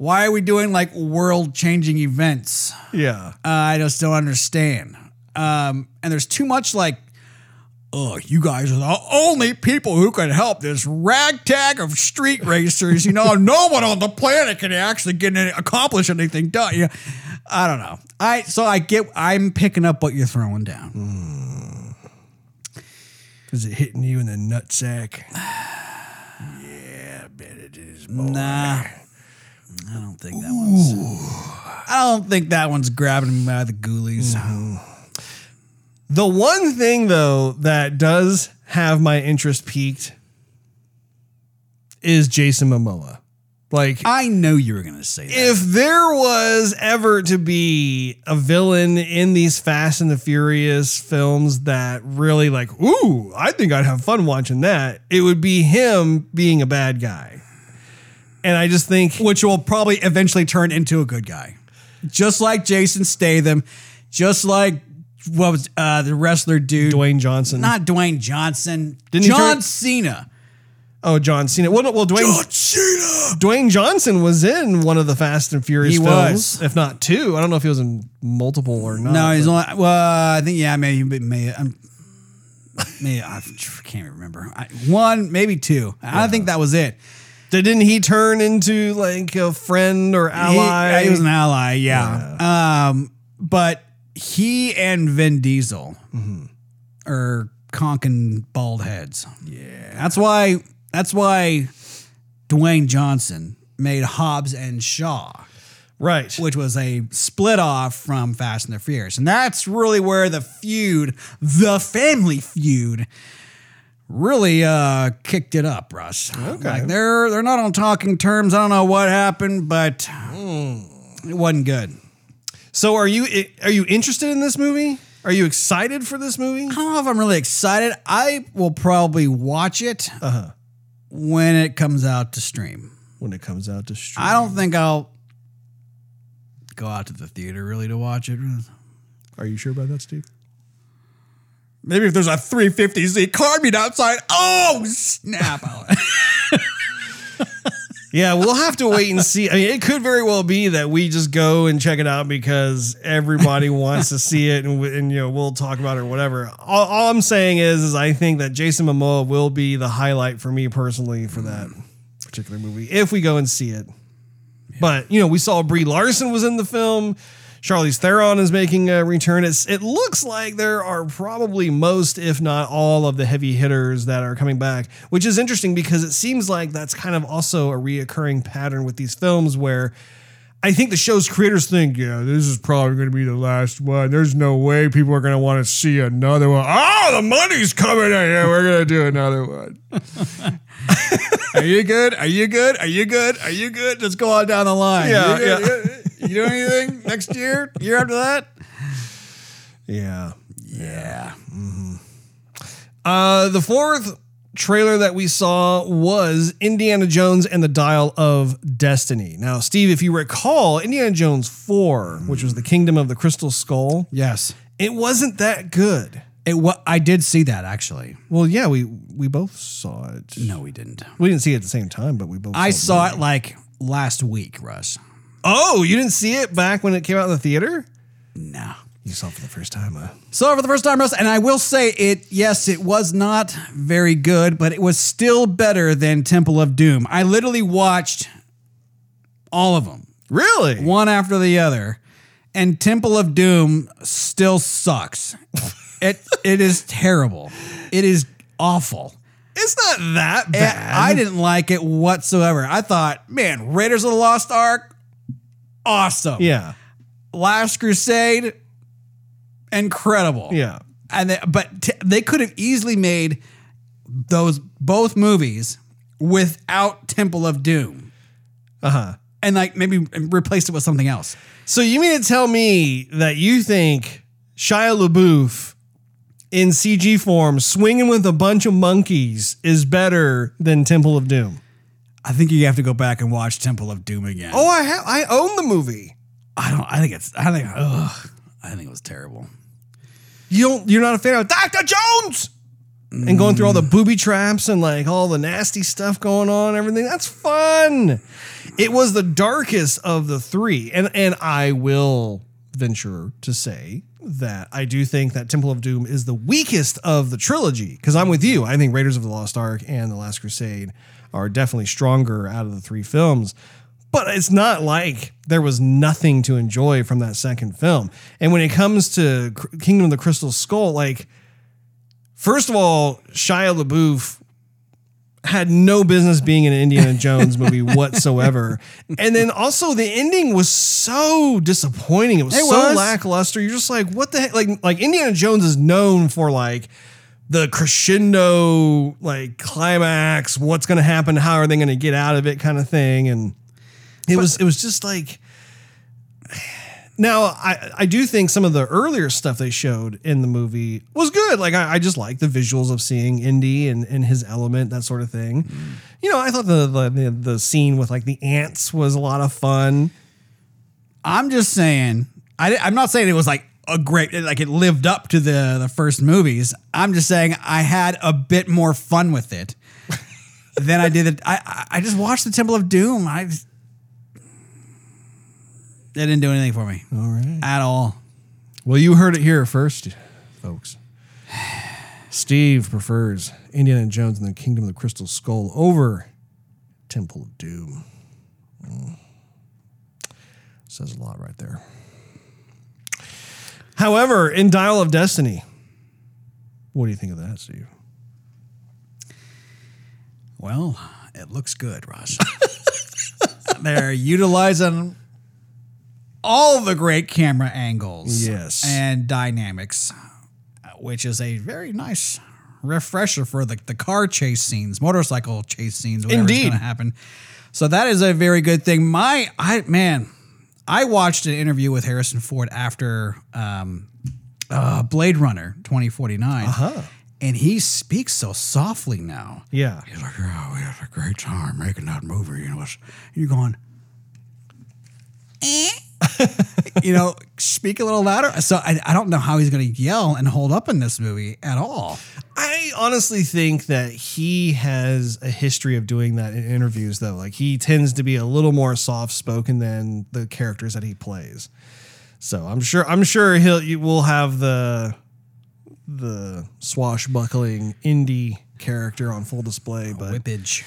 Why are we doing like world changing events? Yeah. Uh, I just don't understand. Um, and there's too much like, oh, you guys are the only people who can help this ragtag of street racers. You know, no one on the planet can actually get any, accomplish anything done. Yeah, I don't know. I so I get. I'm picking up what you're throwing down. Is it hitting you in the nutsack? yeah, I bet it is. Nah, I don't think that one's. I don't think that one's grabbing me by the ghoulies. The one thing though that does have my interest peaked is Jason Momoa. Like I know you were gonna say that. if there was ever to be a villain in these Fast and the Furious films that really like, ooh, I think I'd have fun watching that, it would be him being a bad guy. And I just think which will probably eventually turn into a good guy. Just like Jason Statham, just like what was uh, the wrestler dude? Dwayne Johnson. Not Dwayne Johnson. Didn't he John turn- Cena. oh, John Cena. Well, no, well, Dwayne Cena. Dwayne Johnson was in one of the Fast and Furious He films, was. if not two. I don't know if he was in multiple or not. No, he's but- only. Well, I think yeah, maybe may um, maybe I can't remember. I, one, maybe two. I think that was it. Didn't he turn into like a friend or ally? yeah, he was an ally, yeah. Um, but he and Vin Diesel are conking bald heads. Yeah, that's why. That's why Dwayne Johnson made Hobbs and Shaw, right. which was a split off from Fast and the Furious, and that's really where the feud, the family feud. Really uh, kicked it up, Russ. Okay, like they're they're not on talking terms. I don't know what happened, but it wasn't good. So are you are you interested in this movie? Are you excited for this movie? I don't know if I'm really excited. I will probably watch it uh-huh. when it comes out to stream. When it comes out to stream. I don't think I'll go out to the theater really to watch it. Are you sure about that, Steve? Maybe if there's a 350Z carbine outside. Oh, snap. Yeah, we'll have to wait and see. I mean, it could very well be that we just go and check it out because everybody wants to see it, and, and you know we'll talk about it or whatever. All, all I'm saying is, is I think that Jason Momoa will be the highlight for me personally for that mm. particular movie if we go and see it. But you know, we saw Brie Larson was in the film. Charlize Theron is making a return. It's, it looks like there are probably most, if not all, of the heavy hitters that are coming back, which is interesting because it seems like that's kind of also a reoccurring pattern with these films where I think the show's creators think, yeah, this is probably going to be the last one. There's no way people are going to want to see another one. Oh, the money's coming in. Yeah, we're going to do another one. Are you good? Are you good? Are you good? Are you good? Let's go on down the line. Yeah, yeah. You, doing anything next year? Year after that? Yeah. Yeah. Uh, the fourth trailer that we saw was Indiana Jones and the Dial of Destiny. Now, Steve, if you recall, Indiana Jones 4, which was the Kingdom of the Crystal Skull, Yes. it wasn't that good. It wa- I did see that actually. Well, yeah, we we both saw it. No, we didn't. We didn't see it at the same time, but we both I the saw it like last week, Russ. Oh, you didn't see it back when it came out in the theater? No. You saw it for the first time, huh? Saw it for the first time, Russ, and I will say it. Yes, it was not very good, but it was still better than Temple of Doom. I literally watched all of them, Really? one after the other, and Temple of Doom still sucks. it it is terrible. It is awful. It's not that And bad. I didn't like it whatsoever. I thought, man, Raiders of the Lost Ark, awesome. Yeah. Last Crusade, incredible. Yeah. and they, but t- they could have easily made those both movies without Temple of Doom, Uh huh. and like maybe replaced it with something else. So you mean to tell me that you think Shia LaBeouf in CG form swinging with a bunch of monkeys is better than Temple of Doom? I think you have to go back and watch Temple of Doom again. Oh, I have. I own the movie. I don't. I think it's. I think. Ugh, I think it was terrible. You don't. You're not a fan of Doctor Jones. And going through all the mm. booby traps and like all the nasty stuff going on, and everything. That's fun. It was the darkest of the three, and and I will venture to say that I do think that Temple of Doom is the weakest of the trilogy. Because I'm with you. I think Raiders of the Lost Ark and The Last Crusade are definitely stronger out of the three films. But it's not like there was nothing to enjoy from that second film. And when it comes to Kingdom of the Crystal Skull, like, first of all, Shia LaBeouf had no business being in an Indiana Jones movie whatsoever. And then also the ending was so disappointing. It was It so was. lackluster. You're just like, what the heck? Like, like Indiana Jones is known for like the crescendo, like climax, what's gonna happen, how are they gonna get out of it kind of thing. And it was it was just like now I, I do think some of the earlier stuff they showed in the movie was good. Like I, I just like the visuals of seeing Indy and, and his element, that sort of thing. Mm. You know, I thought the, the the scene with like the ants was a lot of fun. I'm just saying. I, I'm not saying it was like a great, like it lived up to the the first movies. I'm just saying I had a bit more fun with it than I did. I I- I just watched the Temple of Doom. I just, it didn't do anything for me All right. at all. Well, you heard it here first, folks. Steve prefers Indiana Jones and the Kingdom of the Crystal Skull over Temple of Doom. Mm. Says a lot right there. However, in Dial of Destiny, what do you think of that, Steve? Well, it looks good, Ross. They're utilizing all the great camera angles Yes. and dynamics, which is a very nice refresher for the, the car chase scenes, motorcycle chase scenes, whatever's going to happen. So that is a very good thing. My, I man, I watched an interview with Harrison Ford after um, uh, Blade Runner 2049. Uh-huh. And he speaks so softly now. Yeah. He's like, yeah, we had a great time making that movie. You know, you're going, eh? you know, speak a little louder. So I, I don't know how he's going to yell and hold up in this movie at all. I honestly think that he has a history of doing that in interviews, though. Like he tends to be a little more soft spoken than the characters that he plays. So I'm sure I'm sure he'll you will have the the swashbuckling Indy character on full display, but Whippage.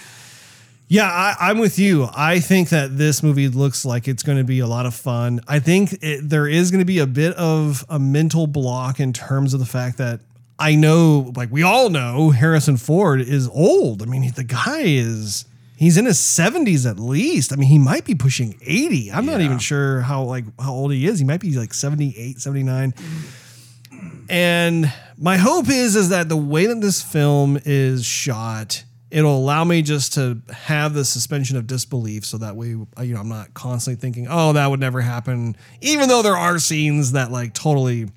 Yeah, I, I'm with you. I think that this movie looks like it's going to be a lot of fun. I think it, there is going to be a bit of a mental block in terms of the fact that I know, like we all know, Harrison Ford is old. I mean, the guy is he's in his 70s at least. I mean, he might be pushing 80. I'm not even sure how like how old he is. He might be like 78, 79. And my hope is is that the way that this film is shot, it'll allow me just to have the suspension of disbelief, so that way you know I'm not constantly thinking, oh, that would never happen. Even though there are scenes that like totally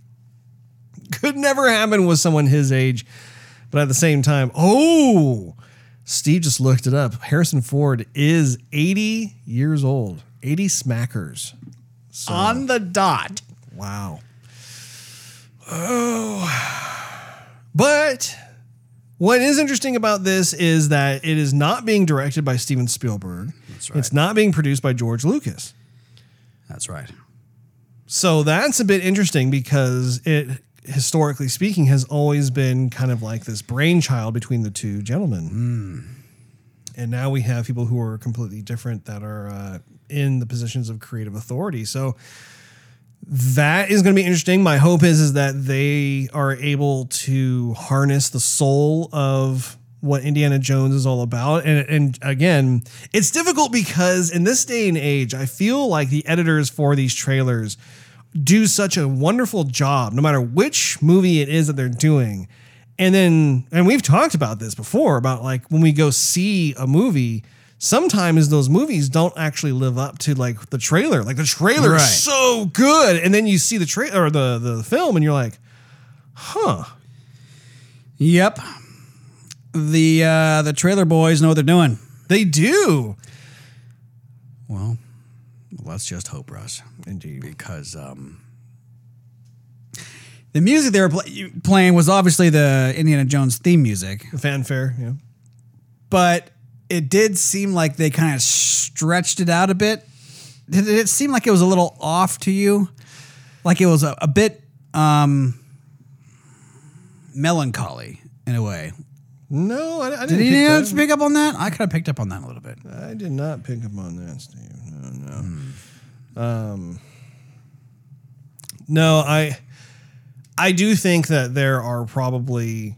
could never happen with someone his age, but at the same time, oh, Steve just looked it up. Harrison Ford is 80 years old, 80 smackers. So, On the dot. Wow. Oh. But what is interesting about this is that it is not being directed by Steven Spielberg. That's right. It's not being produced by George Lucas. That's right. So that's a bit interesting because it, historically speaking, has always been kind of like this brainchild between the two gentlemen. And now we have people who are completely different that are uh, in the positions of creative authority. So that is going to be interesting. My hope is is that they are able to harness the soul of what Indiana Jones is all about. And and again, it's difficult because in this day and age, I feel like the editors for these trailers do such a wonderful job no matter which movie it is that they're doing. And then and we've talked about this before about like when we go see a movie sometimes those movies don't actually live up to like the trailer. Like the trailer Right. is so good, and then you see the trailer or the the film, and you're like, huh. Yep. The uh, the trailer boys know what they're doing. They do. Well, let's just hope, Russ. Indeed. because um, the music they were pl- playing was obviously the Indiana Jones theme music, The fanfare, yeah. but it did seem like they kind of stretched it out a bit. Did it seem like it was a little off to you? Like it was a, a bit um, melancholy in a way. No, I, I Did didn't. you pick that. pick up on that? I kind of picked up on that a little bit. I did not pick up on that, Steve. No, no. Um, no, I I do think that there are probably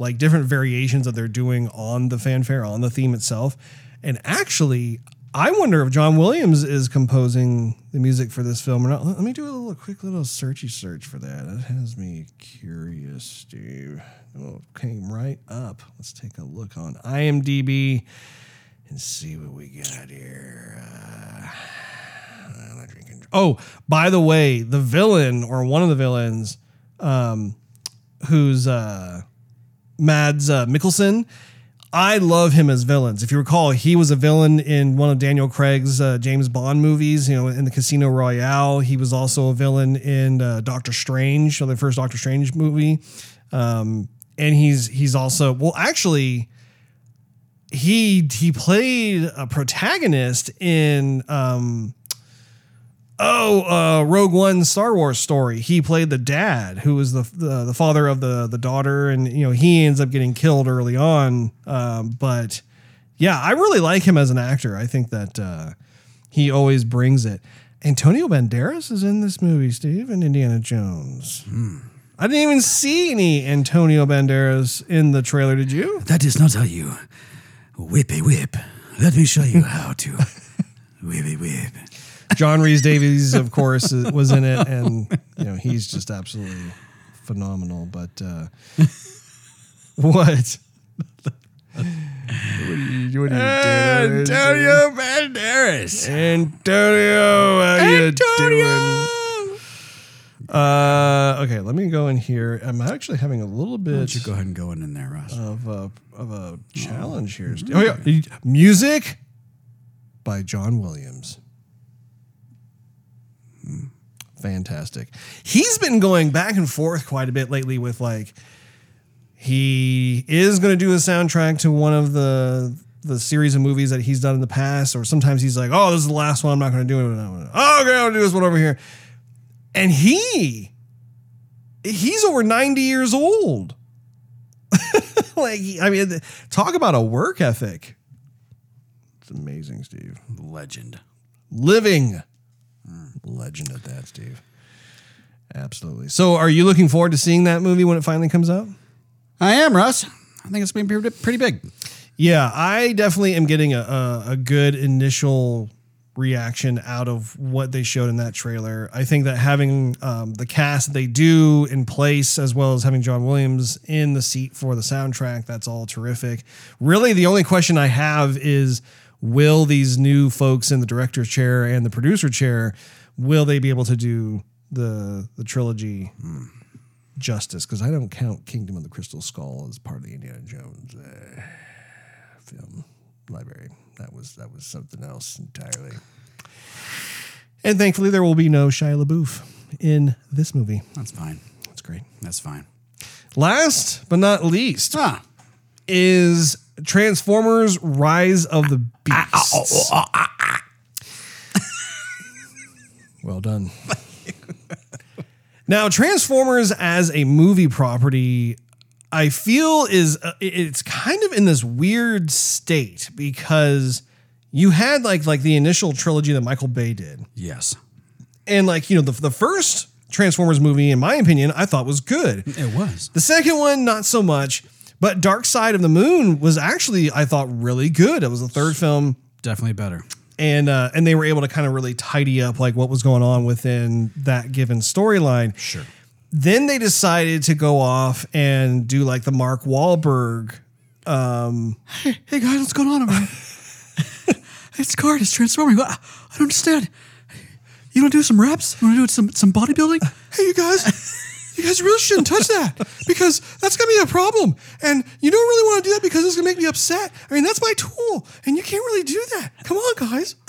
like different variations that they're doing on the fanfare, on the theme itself. And actually, I wonder if John Williams is composing the music for this film or not. Let me do a little quick little searchy search for that. That has me curious, Steve. Oh, it came right up. Let's take a look on IMDb and see what we got here. Uh, oh, by the way, the villain or one of the villains, um, who's uh, Mads uh, Mikkelsen. I love him as villains. If you recall, he was a villain in one of Daniel Craig's uh, James Bond movies. You know, in the Casino Royale. He was also a villain in uh, Doctor Strange, the first Doctor Strange movie. Um, and he's he's also well, actually, he he played a protagonist in um oh uh Rogue One Star Wars story. He played the dad who was the the, the father of the the daughter and you know he ends up getting killed early on um but yeah, I really like him as an actor. I think that uh he always brings it. Antonio Banderas is in this movie, Steve, and Indiana Jones. I didn't even see any Antonio Banderas in the trailer. Did you? That is not how you whip a whip. Let me show you how to whip a whip. John Rhys-Davies, of course, was in it, and you know he's just absolutely phenomenal. But uh, what? what are you, what are you doing? Antonio Banderas. Antonio, how you Antonio. doing? Uh, okay, let me go in here. I'm actually having a little Why bit don't you go ahead and go in in there, Russ? of a of a challenge here. Steve. Oh yeah, music by John Williams. Fantastic. He's been going back and forth quite a bit lately with like he is going to do a soundtrack to one of the the series of movies that he's done in the past, or sometimes he's like, "Oh, this is the last one. I'm not going to do it." Oh, okay, I'll do this one over here. And he he's over 90 years old. like, I mean, talk about a work ethic. It's amazing, Steve. Legend. Living legend at that, Steve. Absolutely. So, are you looking forward to seeing that movie when it finally comes out? I am, Russ. I think it's been pretty, pretty big. Yeah, I definitely am getting a, a, a good initial reaction out of what they showed in that trailer. I think that having um, the cast they do in place, as well as having John Williams in the seat for the soundtrack, that's all terrific. Really, the only question I have is will these new folks in the director's chair and the producer chair will they be able to do the the trilogy justice? Because I don't count Kingdom of the Crystal Skull as part of the Indiana Jones uh, film library. That was that was something else entirely. And thankfully, there will be no Shia LaBeouf in this movie. That's fine. That's great. That's fine. Last but not least Ah. is Transformers: Rise of the Beasts. Well done. now, Transformers as a movie property, I feel is uh, it's kind of in this weird state because you had like like the initial trilogy that Michael Bay did, Yes. and like you know the the first Transformers movie, in my opinion, I thought was good. It was. The second one, not so much. But Dark Side of the Moon was actually, I thought, really good. It was the third film, Definitely better. And uh, and they were able to kind of really tidy up like what was going on within that given storyline. Sure. Then they decided to go off and do like the Mark Wahlberg. Hey, hey guys, what's going on it's Card. It's transforming. I, I don't understand. You to do some reps? You want to do some some bodybuilding? Hey, you guys, you guys really shouldn't touch that because that's gonna be a problem, and you don't really want to do that because it's gonna make me upset. I mean, that's my tool, and you can't really do that. Come on, guys.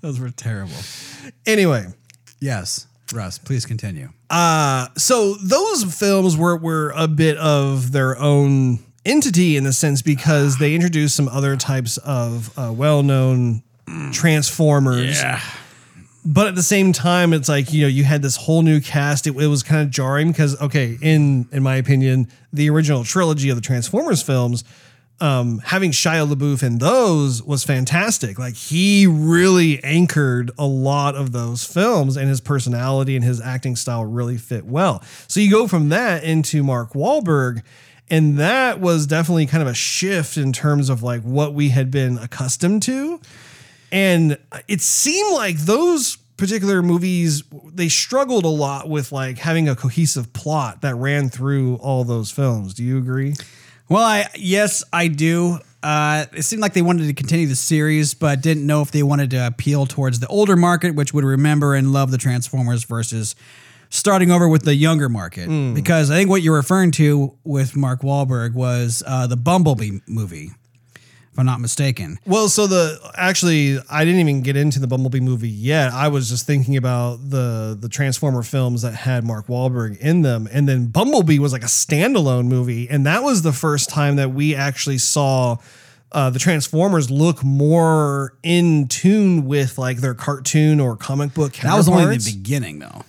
Those were terrible. Anyway, Yes. Russ, please continue. Uh, so those films were were a bit of their own entity in the sense because they introduced some other types of uh, well-known transformers. But at the same time, it's like you know you had this whole new cast. It, it was kind of jarring because okay, in in my opinion, the original trilogy of the Transformers films, um, having Shia LaBeouf in those was fantastic. Like he really anchored a lot of those films, and his personality and his acting style really fit well. So you go from that into Mark Wahlberg, and that was definitely kind of a shift in terms of like what we had been accustomed to. And it seemed like those particular movies they struggled a lot with like having a cohesive plot that ran through all those films. Do you agree? Well, I yes, I do. Uh, it seemed like they wanted to continue the series, but didn't know if they wanted to appeal towards the older market, which would remember and love the Transformers, versus starting over with the younger market. Because I think what you're referring to with Mark Wahlberg was uh, the Bumblebee movie, if I'm not mistaken. Well, so the actually, I didn't even get into the Bumblebee movie yet. I was just thinking about the the Transformer films that had Mark Wahlberg in them, and then Bumblebee was like a standalone movie, and that was the first time that we actually saw. Uh, the Transformers look more in tune with like their cartoon or comic book. That was only the beginning, though.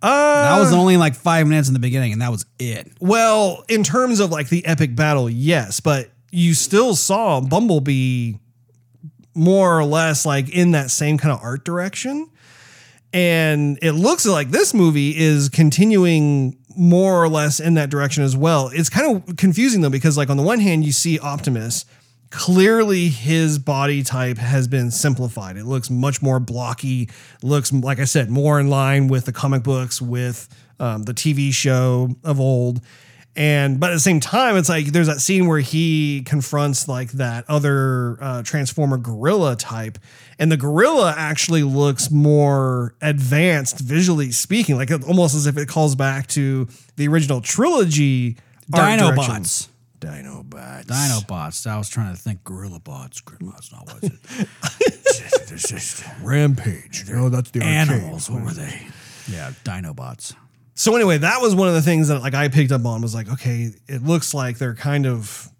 Uh, That was only like five minutes in the beginning, and that was it. Well, in terms of like the epic battle, yes, but you still saw Bumblebee more or less like in that same kind of art direction. And it looks like this movie is continuing more or less in that direction as well. It's kind of confusing though, because like on the one hand, you see Optimus. Clearly, his body type has been simplified. It looks much more blocky. Looks, like I said, more in line with the comic books, with um, the TV show of old. And but at the same time, it's like there's that scene where he confronts like that other uh, Transformer gorilla type, and the gorilla actually looks more advanced visually speaking, like almost as if it calls back to the original trilogy. Dinobots. Dinobots. Dinobots. I was trying to think gorilla bots. Gorilla bots, not what is it? Rampage. No, that's the arcade. Animals. What were they? Yeah, Dinobots. So anyway, that was one of the things that like I picked up on was like, okay, it looks like they're kind of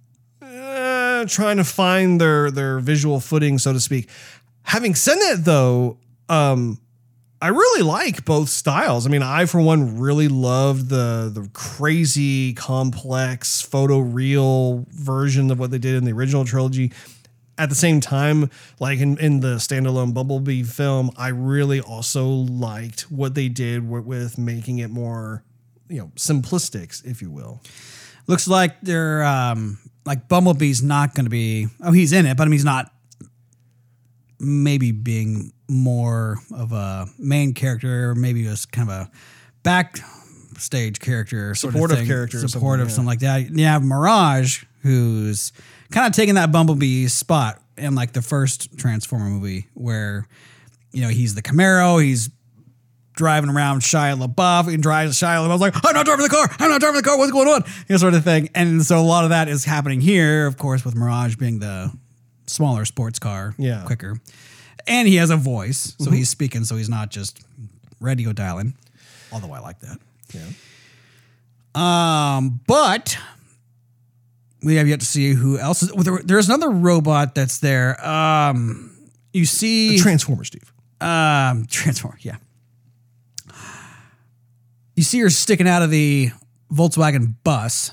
uh, trying to find their their visual footing, so to speak. Having said that, though, um, I really like both styles. I mean, I for one really loved the the crazy, complex, photo real version of what they did in the original trilogy. At the same time, like in, in the standalone Bumblebee film, I really also liked what they did with, with making it more, you know, simplistic, if you will. Looks like they're um like Bumblebee's not going to be. Oh, he's in it, but I mean, he's not. Maybe being more of a main character, maybe just kind of a backstage character, sort Supportive of thing. character or something, supportive, yeah. something like that. You have Mirage, who's kind of taking that Bumblebee spot in like the first Transformer movie, where you know he's the Camaro, he's driving around Shia LaBeouf and drives Shia LaBeouf's like, I'm not driving the car, I'm not driving the car, what's going on? You know, sort of thing. And so a lot of that is happening here, of course, with Mirage being the smaller sports car, Yeah. quicker. And he has a voice, so he's speaking, so he's not just radio dialing. Although I like that. Yeah. Um, but we have yet to see who else is. well, there- There's another robot that's there. Um, you see, Transformer, Steve. um, Transform, yeah. You see her sticking out of the Volkswagen bus,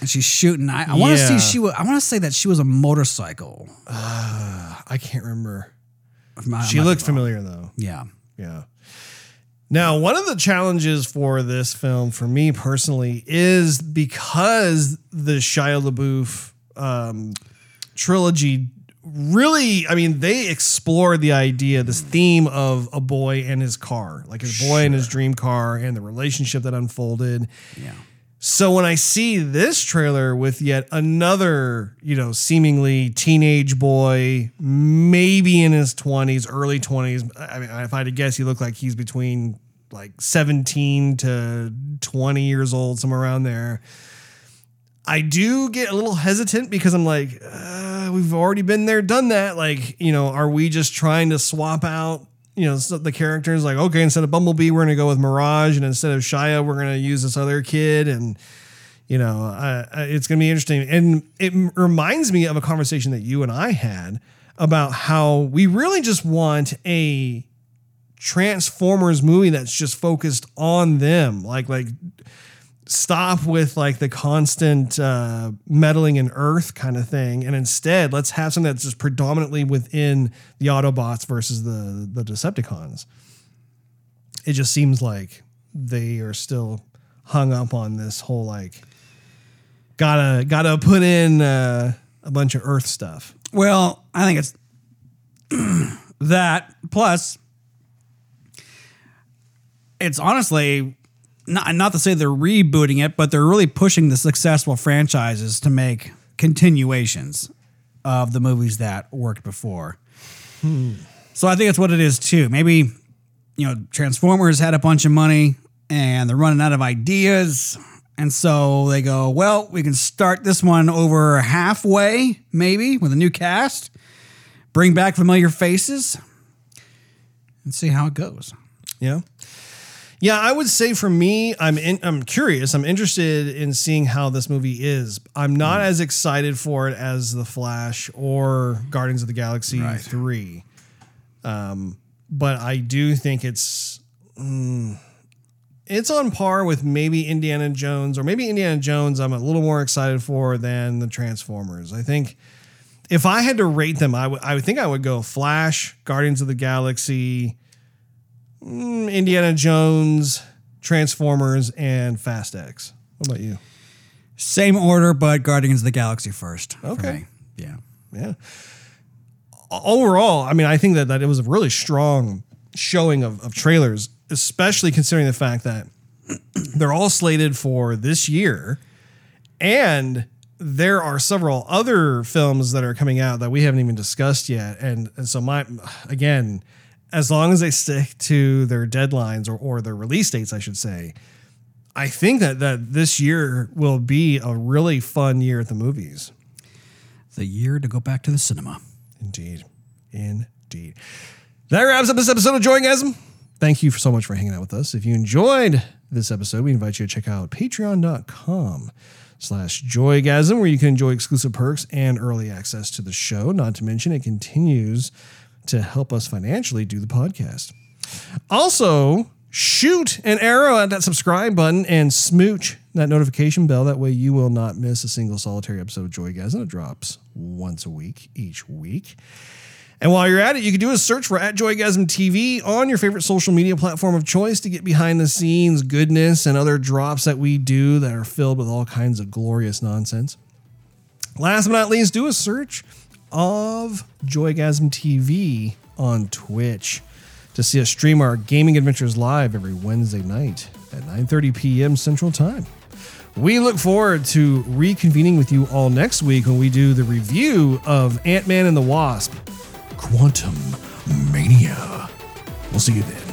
and she's shooting. I, I want to Yeah. see she. wa- I want to say that she was a motorcycle. I can't remember. If my- She looked wrong. familiar though. Yeah. Yeah. Now, one of the challenges for this film, for me personally, is because the Shia LaBeouf um, trilogy really, I mean, they explored the idea, this theme of a boy and his car, like his boy and his dream car, and the relationship that unfolded. Yeah. So when I see this trailer with yet another, you know, seemingly teenage boy, maybe in his 20s, early 20s, I mean, if I had to guess, he looked like he's between like 17 to 20 years old, somewhere around there. I do get a little hesitant because I'm like, uh, we've already been there, done that. Like, you know, are we just trying to swap out, you know, the characters? Like, okay, instead of Bumblebee, we're gonna go with Mirage, and instead of Shia, we're gonna use this other kid, and you know, it's gonna be interesting. And it reminds me of a conversation that you and I had about how we really just want a Transformers movie that's just focused on them, like like stop with like the constant uh, meddling in Earth kind of thing, and instead let's have something that's just predominantly within the Autobots versus the the Decepticons. It just seems like they are still hung up on this whole like gotta gotta put in uh, a bunch of Earth stuff. Well, I think it's that plus it's honestly not not to say they're rebooting it, but they're really pushing the successful franchises to make continuations of the movies that worked before. So I think that's what it is too. Maybe you know Transformers had a bunch of money and they're running out of ideas. And so they go, well, we can start this one over halfway, maybe, with a new cast, bring back familiar faces, and see how it goes. Yeah. Yeah, I would say for me, I'm in, I'm curious. I'm interested in seeing how this movie is. I'm not as excited for it as The Flash or Guardians of the Galaxy Right. 3. Um, but I do think it's mm, it's on par with maybe Indiana Jones or maybe Indiana Jones I'm a little more excited for than the Transformers. I think if I had to rate them, I would I would think I would go Flash, Guardians of the Galaxy, Mm, Mm, Indiana Jones, Transformers, and Fast X. What about you? Same order, but Guardians of the Galaxy first. Okay. Yeah. Yeah. Overall, I mean, I think that, that it was a really strong showing of, of trailers, especially considering the fact that they're all slated for this year. And there are several other films that are coming out that we haven't even discussed yet. And, and so my again, as long as they stick to their deadlines or, or their release dates, I should say, I think that that this year will be a really fun year at the movies. The year to go back to the cinema. Indeed. Indeed. That wraps up this episode of Joygasm. Thank you so much for hanging out with us. If you enjoyed this episode, we invite you to check out patreon.com slash joygasm, where you can enjoy exclusive perks and early access to the show. Not to mention, it continues to help us financially do the podcast. Also, shoot an arrow at that subscribe button and smooch that notification bell. That way, you will not miss a single solitary episode of Joygasm. It drops once a week each week. And while you're at it, you can do a search for at Joygasm TV on your favorite social media platform of choice to get behind the scenes goodness and other drops that we do that are filled with all kinds of glorious nonsense. Last but not least, do a search of Joygasm TV on Twitch to see us stream our gaming adventures live every Wednesday night at 9:30 p.m. Central Time. We look forward to reconvening with you all next week when we do the review of Ant-Man and the Wasp: Quantum Mania. We'll see you then.